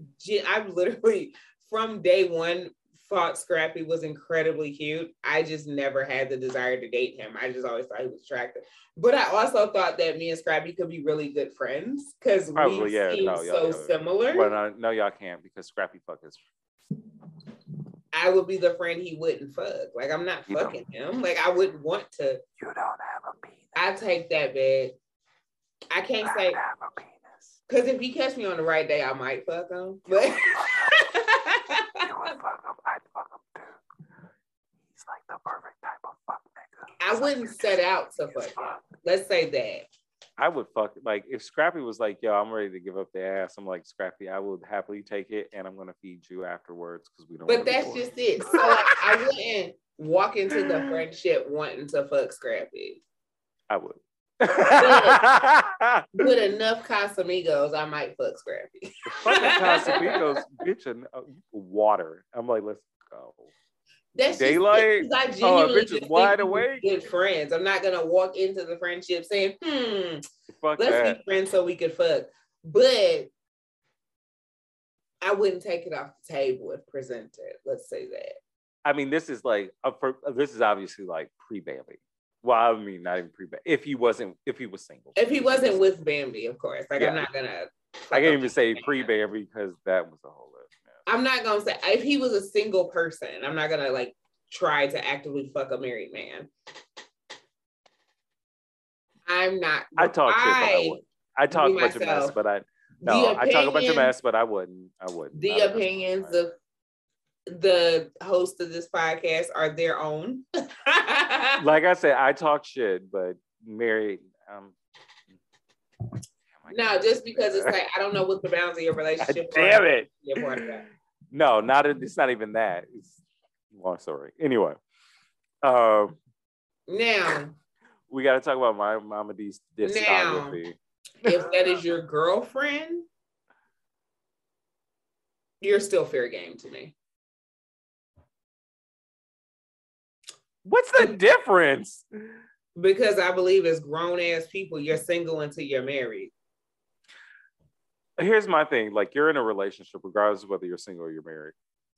I've literally from day one thought Scrappy was incredibly cute. I just never had the desire to date him. I just always thought he was attractive. But I also thought that me and Scrappy could be really good friends because we yeah, seem no, so similar. but uh, no, y'all can't because Scrappy fuck is. I would be the friend he wouldn't fuck. Like I'm not You fucking him. Like I wouldn't want to. You don't have a penis. I take that bed. I can't say have a penis. because if he catch me on the right day, I might fuck him. But would fuck him. I'd fuck him too. He's like the perfect type of fuck nigga. I wouldn't set out to fuck. Let's say that. I would fuck like if Scrappy was like, "Yo, I'm ready to give up the ass." I'm like, "Scrappy, I would happily take it, and I'm gonna feed you afterwards because we don't." But that's just it. So like, I wouldn't walk into the friendship wanting to fuck Scrappy. I would. With [laughs] enough Casamigos, I might fuck Scrappy. Fucking [laughs] Casamigos, bitch, and uh, water. I'm like, let's go. That's Daylight? Just, I Oh, genuinely is just wide awake? Good friends. I'm not gonna walk into the friendship saying, "Hmm, Fuck let's that. be friends so we could fuck." But I wouldn't take it off the table if presented. Let's say that. I mean, this is like a, for, this is obviously like pre Bambi. Well, I mean, not even pre Bambi. If he wasn't, if he was single. If he wasn't with Bambi, of course. Like Yeah. I'm not gonna. I can't even say pre Bambi because that was a whole. I'm not gonna say if he was a single person, I'm not gonna like try to actively fuck a married man. I'm not. I talk shit, I I-. I talk a bunch of mess, but I no, I talk a bunch of mess, but I wouldn't. I wouldn't. The I opinions of the host of this podcast are their own. [laughs] like I said, I talk shit, but married. Um, no, just because it's like I don't know what the bounds of your [laughs] God relationship. damn are. it. You're part of that. No, not it's not even that. It's long story. Anyway, um, Now, we got to talk about my Mama Dee's discography. if that is your girlfriend, you're still fair game to me. What's the difference? Because I believe as grown ass people, you're single until you're married. Here's my thing: like you're in a relationship, regardless of whether you're single or you're married.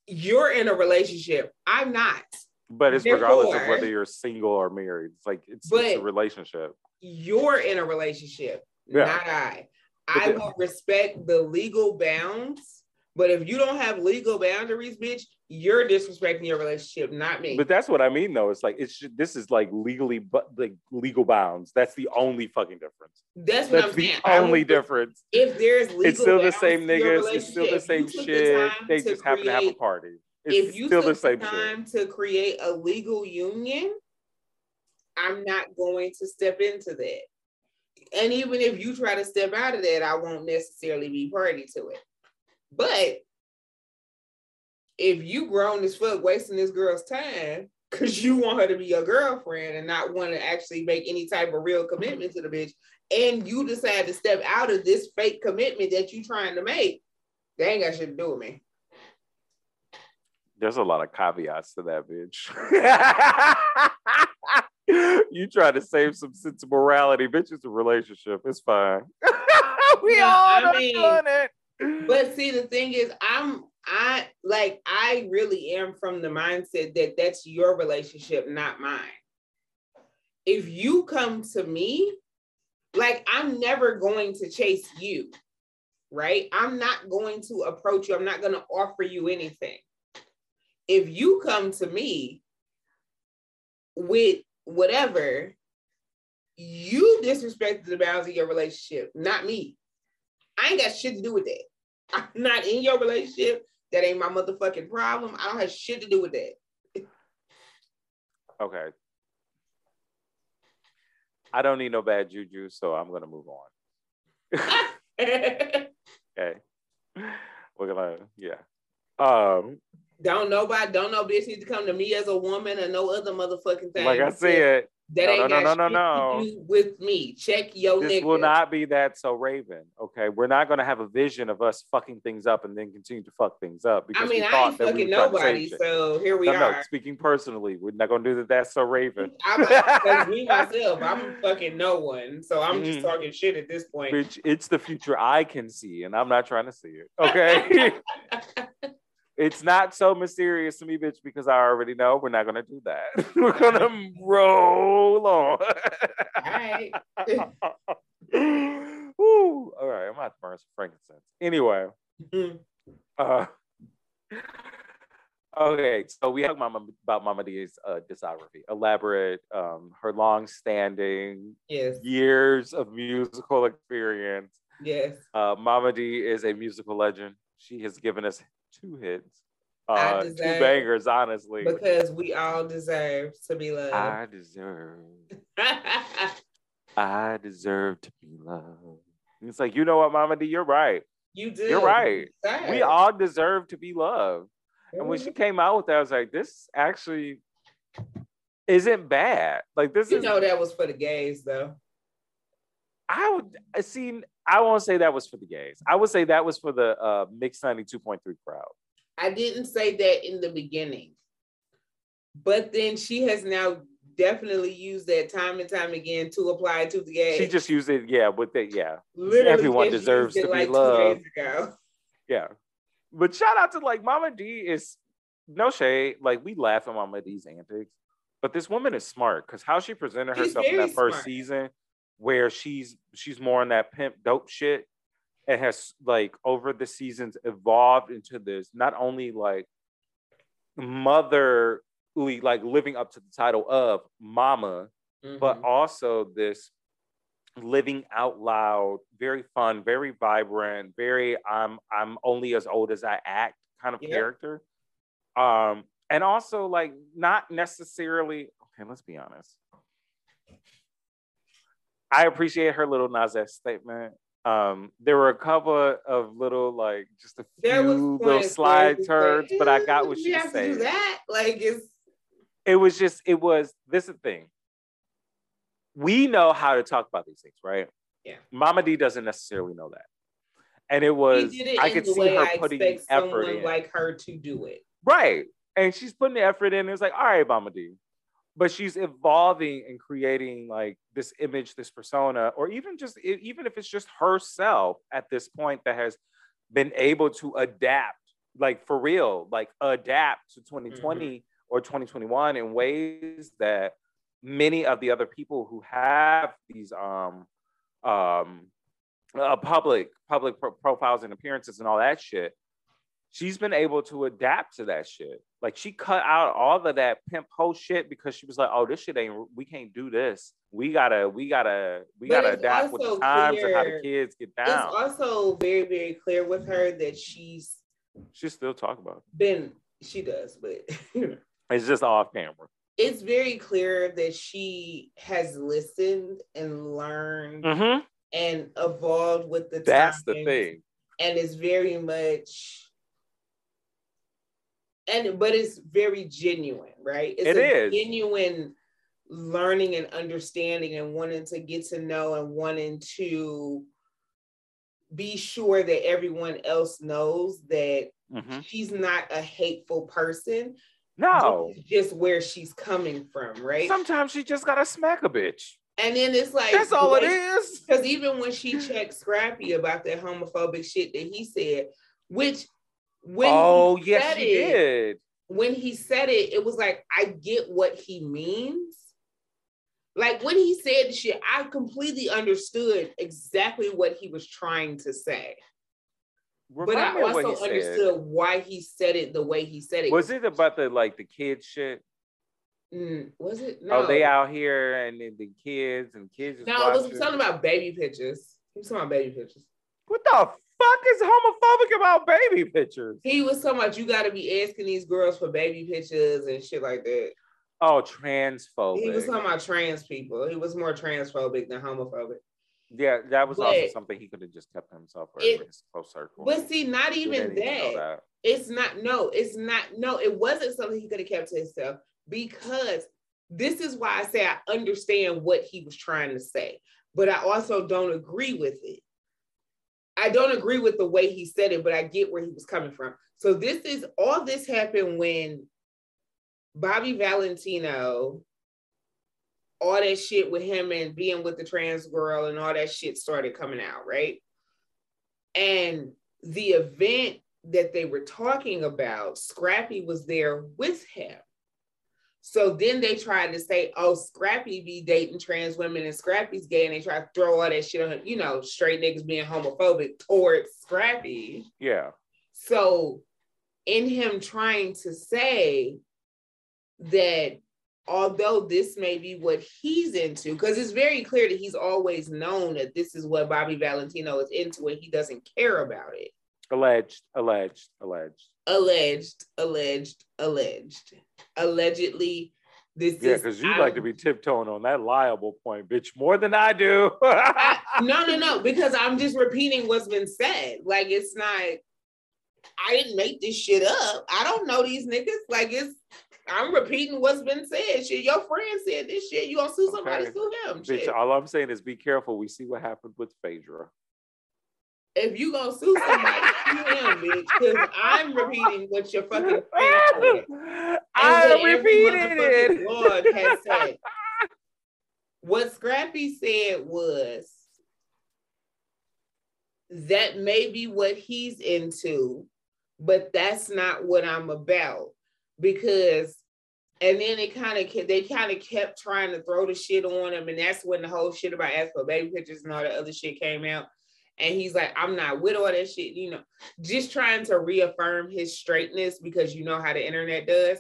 You're in a relationship. I'm not. But it's regardless of whether you're single or married. It's like it's, it's a relationship. You're in a relationship, Yeah. not I. But I will respect the legal bounds, but if you don't have legal boundaries, bitch, you're disrespecting your relationship, not me. But that's what I mean, though. It's like it's this is like legally, but like legal bounds. That's the only fucking difference. That's what That's I'm the saying. only difference. If there's legal It's still the same niggas. It's still the same if took the shit. They just happen to have a create- party. If It's you still took the same the shit. time to create a legal union, I'm not going to step into that. And even if you try to step out of that, I won't necessarily be party to it. But if you grown as fuck wasting this girl's time because you want her to be your girlfriend and not want to actually make any type of real commitment to the bitch, and you decide to step out of this fake commitment that you trying to make, they ain't got shit to do with me. There's a lot of caveats to that, bitch. [laughs] you try to save some sense of morality, bitch. It's a relationship. It's fine. [laughs] we No, all I mean, done it. But see, the thing is, I'm I like I really am from the mindset that that's your relationship, not mine. If you come to me, like I'm never going to chase you, right? I'm not going to approach you. I'm not going to offer you anything. If you come to me with whatever, you disrespected the bounds of your relationship, not me. I ain't got shit to do with that. [laughs] I'm not in your relationship. That ain't my motherfucking problem. I don't have shit to do with that. [laughs] Okay. I don't need no bad juju, so I'm gonna move on. [laughs] Okay. We're gonna, yeah. Um, don't nobody, don't no bitch need to come to me as a woman or no other motherfucking thing. like I said, that no, ain't no, got no, no, no. with me. Check your this nigga. will not be that so Raven. Okay, we're not gonna have a vision of us fucking things up and then continue to fuck things up because I mean, we I thought ain't we fucking were trying to save nobody, so here we no, no, are. speaking personally, we're not gonna do that. That's so Raven. [laughs] I'm me [laughs] myself, I'm fucking no one, so I'm just Mhm. talking shit at this point. Bitch, it's the future I can see, and I'm not trying to see it. Okay. [laughs] it's not so mysterious to me, bitch, because I already know we're not gonna do that. [laughs] we're gonna roll on. All right. [laughs] All right, I'm about to burn some frankincense. Anyway, Mhm. uh, [laughs] okay, so we talked Mama, about Mama Dee's uh, discography, elaborate, um, her long-standing Yes, years of musical experience. yes. Uh, Mama Dee is a musical legend. She has given us two hits, uh, two bangers, honestly. Because we all deserve to be loved. I deserve, [laughs] I deserve to be loved. It's like, you know what, Mama Dee, you're right. you do. You're right. You. We all deserve to be loved. And when she came out with that, I was like, this actually isn't bad. Like, this you is, know that was for the gays though. I would I seen, I won't say that was for the gays. I would say that was for the uh, mixed 92.3 crowd. I didn't say that in the beginning. But then she has now definitely used that time and time again to apply to the gays. She just used it, yeah, with it, yeah. Literally everyone deserves to be like loved. Yeah. But shout out to like Mama Dee is no shade. Like we laugh at Mama Dee's antics, but this woman is smart because how she presented She's herself in that first smart. season, where she's she's more in that pimp dope shit, and has like over the seasons evolved into this not only like motherly, like living up to the title of mama, but Mhm. also this living out loud, very fun, very vibrant, very I'm I'm only as old as I act kind of Yeah. character. Um, and also like not necessarily okay, let's be honest. I appreciate her Lil Nas X statement. Um, there were a couple of little like just a few little slide where it's like, turns, but I got what "Eh, she was have to do saying that. Like it's it was just it was this is the thing we know how to talk about these things right Yeah. mama dee doesn't necessarily know that and it was it i could see her I putting effort in like her to do it. right and she's putting the effort in it's like all right mama dee but she's evolving and creating like this image this persona or even just even if it's just herself at this point that has been able to adapt like for real like adapt to 2020 or 2021 in ways that many of the other people who have these um um uh, public public pro- profiles and appearances and all that shit she's been able to adapt to that shit. Like she cut out all of that pimp hoe shit because she was like, "Oh, this shit ain't. We can't do this. We gotta, we gotta, we But gotta adapt with the times and how the kids get down." It's also very, very clear with her that she's She still talk about. been. She does, but. It. [laughs] It's just off camera. it's very clear that she has listened and learned Mm-hmm. and evolved with the That's the thing. and it's very much and but it's very genuine right it's It a is. genuine learning and understanding and wanting to get to know and wanting to be sure that everyone else knows that Mhm. she's not a hateful person No. Just where she's coming from right Sometimes she just gotta smack a bitch. and then it's like That's all it like- is. Because even when she checked Scrappy about that homophobic shit that he said, which when oh he yes, said she it, did. when he said it, it was like I get what he means. Like when he said the shit, I completely understood exactly what he was trying to say. but I me of what also he said. understood why he said it the way he said it. Was it about the like the kids shit? Mm, was it? No. Oh, they out here and the, the kids and kids. No, it was talking about baby pictures. He was talking about baby pictures. What the fuck is homophobic about baby pictures? He was talking about you got to be asking these girls for baby pictures and shit like that. Oh, transphobic. He was talking about trans people. He was more transphobic than homophobic. yeah, that was also something he could have just kept himself or It- in his close circle. But see, not even didn't that. It's not. No, it's not. No, it wasn't something he could have kept to himself because this is why I say I understand what he was trying to say, but I also don't agree with it. I don't agree with the way he said it, but I get where he was coming from. So this is all this happened when Bobby Valentino, all that shit with him and being with the trans girl and all that shit started coming out, right? And the event that they were talking about, Scrappy was there with him. So then they tried to say, oh, Scrappy be dating trans women and Scrappy's gay, and they try to throw all that shit on, you know, straight niggas being homophobic towards Scrappy. Yeah. So, in him trying to say that although this may be what he's into, because it's very clear that he's always known that this is what Bobby Valentino is into and he doesn't care about it. Alleged, alleged, alleged. Alleged, alleged, alleged. Allegedly, this Yeah, because you like to be tiptoeing on that liable point, bitch, more than I do. I- [laughs] no, no, no, because I'm just repeating what's been said. Like it's not. I didn't make this shit up. I don't know these niggas. Like it's. I'm repeating what's been said. Shit, your friend said this shit. You gonna sue somebody? Okay. Sue him. bitch, Shit. all I'm saying is be careful. We see what happened with Phaedra. If you gonna sue somebody, sue him, bitch. Because I'm repeating what your fucking [laughs] said. I what every repeated it. blog has [laughs] said. What Scrappy said was that may be what he's into, but that's not what I'm about. Because and then they kind of they kind of kept trying to throw the shit on him, and that's when the whole shit about ask for baby pictures and all the other shit came out. And he's like, I'm not with all that shit, you know, just trying to reaffirm his straightness because you know how the internet does.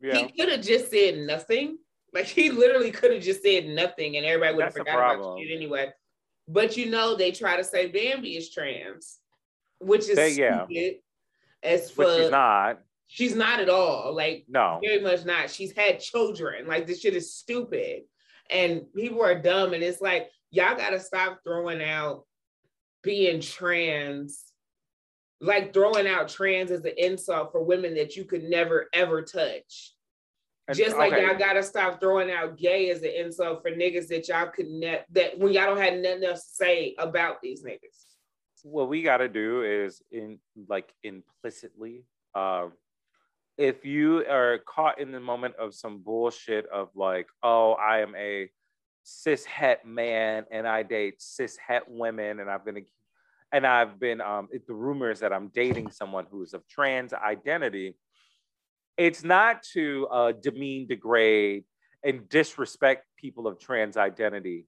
Yeah, He could have just said nothing. Like he literally could have just said nothing and everybody would have That's the forgot about shit anyway. But you know, they try to say Bambi is trans, which is They- yeah. stupid. As for she's not. she's not at all. Like No. very much not. She's had children. Like this shit is stupid. And people are dumb. And it's like, y'all gotta stop throwing out being trans, like throwing out trans as an insult for women that you could never ever touch. Just like okay, y'all gotta stop throwing out gay as an insult for niggas that y'all could ne- that when y'all don't have nothing else to say about these niggas. what we got to do is in like implicitly um if you are caught in the moment of some bullshit of like oh i am a cis het man and i date cis het women and i've been and i've been um it, the rumors that i'm dating someone who's of trans identity it's not to uh, demean degrade and disrespect people of trans identity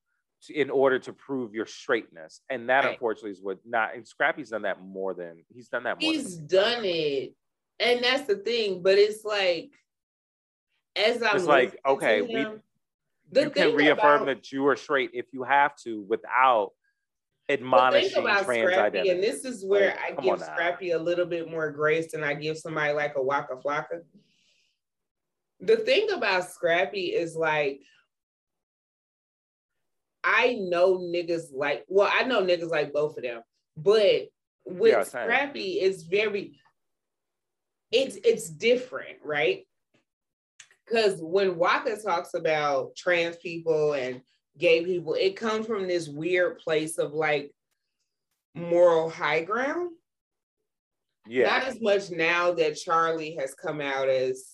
in order to prove your straightness. And that Right. unfortunately is what not and Scrappy's done that more than he's done that more He's done it. And that's the thing. But it's like, as I'm It's like, okay, to we- him, the you can reaffirm about- that you are straight if you have to without admonishing trans Scrappy, identity. and this is where Like, I give now. Scrappy a little bit more grace than I give somebody like a Waka Flocka. The thing about Scrappy is like, I know niggas like, well, I know niggas like both of them, but with Yeah. Scrappy, it's very, it's it's different, right? Because when Waka talks about trans people and gay people, it comes from this weird place of like moral high ground. yeah. Not as much now that Charlie has come out as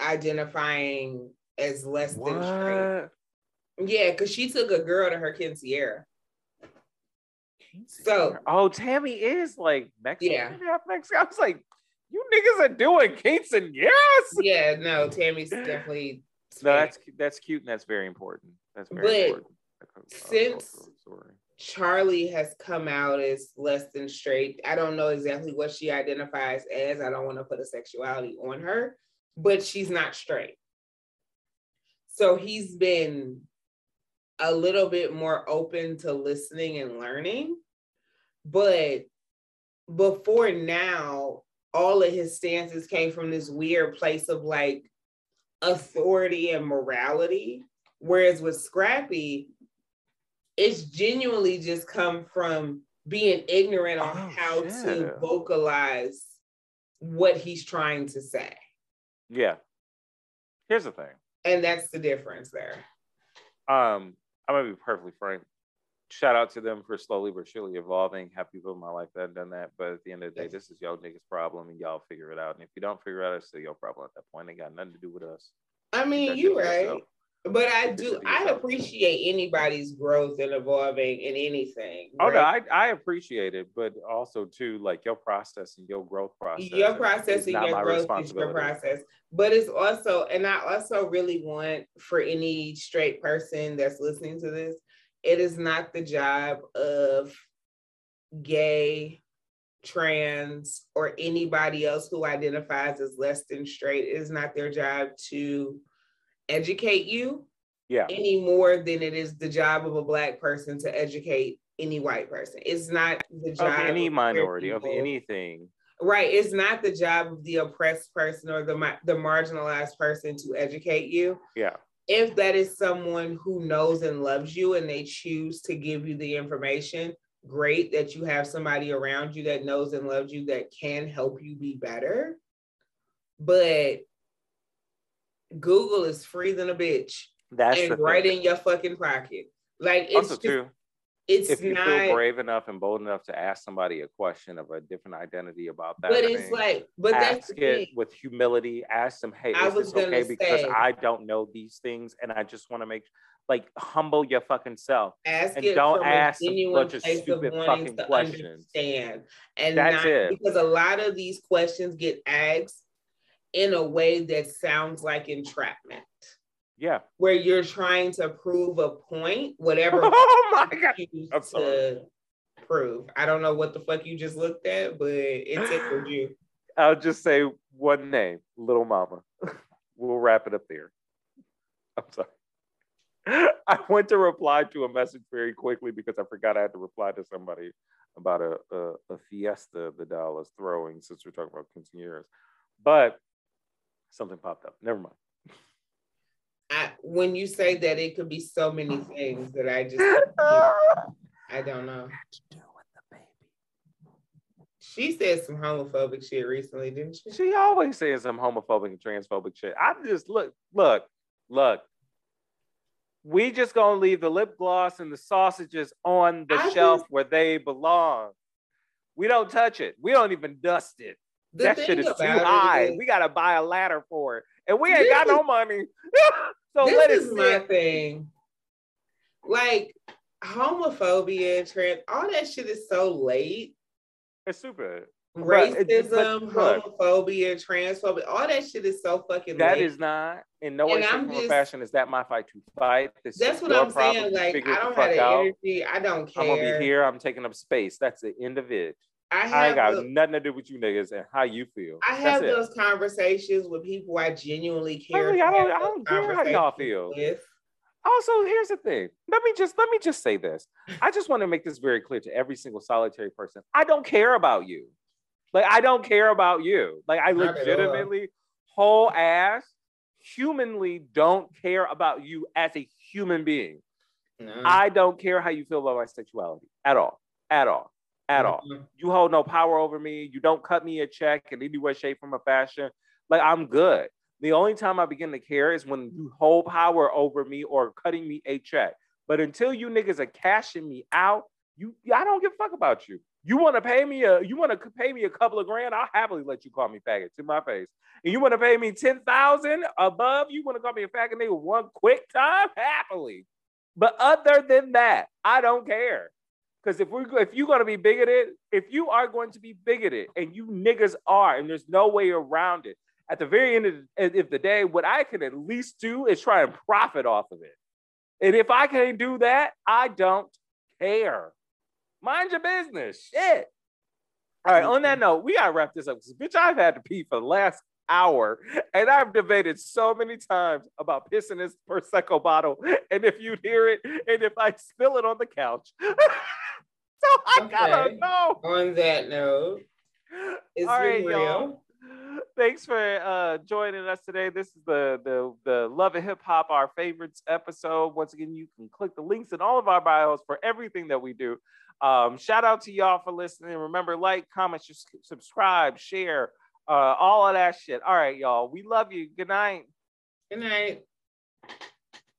identifying as less than straight. Yeah, because she took a girl to her quinceañera. So- oh, Tammy is like Mexican, Yeah. half Mexican. I was like, you niggas are doing quinceañeras. Yeah, no, Tammy's definitely. No, that's that's cute and that's very important. That's very But important. That's a- a since- Charlie has come out as less than straight. I don't know exactly what she identifies as. I don't want to put a sexuality on her, but she's not straight. So he's been a little bit more open to listening and learning. But before now, all of his stances came from this weird place of like authority and morality. Whereas with Scrappy, it's genuinely just come from being ignorant on Oh, how to vocalize what he's trying to say. Yeah. Here's the thing. And that's the difference there. Um, I'm gonna be perfectly frank. Shout out to them for slowly but surely evolving. Have people in my life that have done that. But at the end of the day, this is y'all niggas' problem and y'all figure it out. And if you don't figure it out, it's still your problem at that point. It got nothing to do with us. I mean, you're right. yourself. But I do, I appreciate anybody's growth and evolving in anything. Oh no. I, I appreciate it, but also too like your process and your growth process. your process and your growth is your process. But it's also, and I also really want for any straight person that's listening to this, it is not the job of gay, trans, or anybody else who identifies as less than straight. It is not their job to educate you Yeah, any more than it is the job of a black person to educate any white person. It's not the job of any queer minority, of anything. Right. It's not the job of the oppressed person or the the marginalized person to educate you. Yeah, If that is someone who knows and loves you and they choose to give you the information, great that you have somebody around you that knows and loves you that can help you be better. But Google is free than a bitch that's and right in your fucking pocket. Like it's also just, too, it's if you not feel brave enough and bold enough to ask somebody a question of a different identity about that, but it's like but that's ask it with humility. Ask them, "Hey, I is this okay?" gonna Because I don't know these things, and I just want to make like humble your fucking self. ask And it don't ask a bunch of place of fucking questions. understand and That's not it. because a lot of these questions get asked in a way that sounds like entrapment Yeah. where you're trying to prove a point whatever [laughs] oh my god. you I'm sorry. to prove i don't know what the fuck you just looked at but it tickled you [gasps] I'll just say one name, Little Mama. [laughs] we'll wrap it up there. I'm sorry. [laughs] I went to reply to a message very quickly because I forgot I had to reply to somebody about a, a, a fiesta the doll is throwing since we're talking about quinceañeras. But something popped up. Never mind. I, when you say that it could be so many things that i just [laughs] i don't know to do with the baby. she said some homophobic shit recently didn't she She always says some homophobic and transphobic shit. I just look, look, look. We just gonna leave the lip gloss and the sausages on the I shelf just- where they belong. We don't touch it. We don't even dust it. That shit is too high. is- we gotta buy a ladder for it, and we ain't This got no money. [laughs] so this let it is my sit. thing. Like homophobia, trans, all that shit is so late. It's stupid. racism, but, homophobia, transphobia, all that shit is so fucking. That late. is not in no way, shape, or fashion is that my fight to fight. This that's what I'm saying. Like I don't have the out. energy. I don't care. I'm gonna be here. I'm taking up space. That's the end of it. I, I ain't got the, nothing to do with you niggas and how you feel. I have those conversations with people I genuinely care. I, mean, I don't, I don't care how y'all feel. With. Also, here's the thing. Let me just let me just say this. I just want to make this very clear to every single solitary person. I don't care about you. Like I don't care about you. Like I legitimately, whole ass, humanly don't care about you as a human being. No. I don't care how you feel about my sexuality at all, at all, at all. You hold no power over me. You don't cut me a check in any way, shape, form, or fashion. Like I'm good. The only time I begin to care is when you hold power over me or cutting me a check. But until you niggas are cashing me out, you I don't give a fuck about you. You want to pay me a you want to pay me a couple of grand? I'll happily let you call me faggot to my face. And you want to pay me ten thousand above? You want to call me a faggot nigga one quick time? Happily. But other than that, I don't care. Because if we're if you're gonna be bigoted, if you are going to be bigoted, and you niggas are, and there's no way around it, at the very end of, of the day, what I can at least do is try and profit off of it. And if I can't do that, I don't care. Mind your business. Shit. All right, on that note, we gotta wrap this up. Bitch, I've had to pee for the last hour, and I've debated so many times about pissing this Prosecco bottle, and if you'd hear it, and if I spill it on the couch. [laughs] [laughs] I okay. gotta know. On that note, it's All right, real. Y'all thanks for uh, joining us today. This is the the the Love and Hip Hop, our favorites episode. Once again, you can click the links in all of our bios for everything that we do. Um, shout out to y'all for listening. Remember, like, comment, subscribe, share, uh, all of that shit. All right, y'all. We love you. Good night. Good night.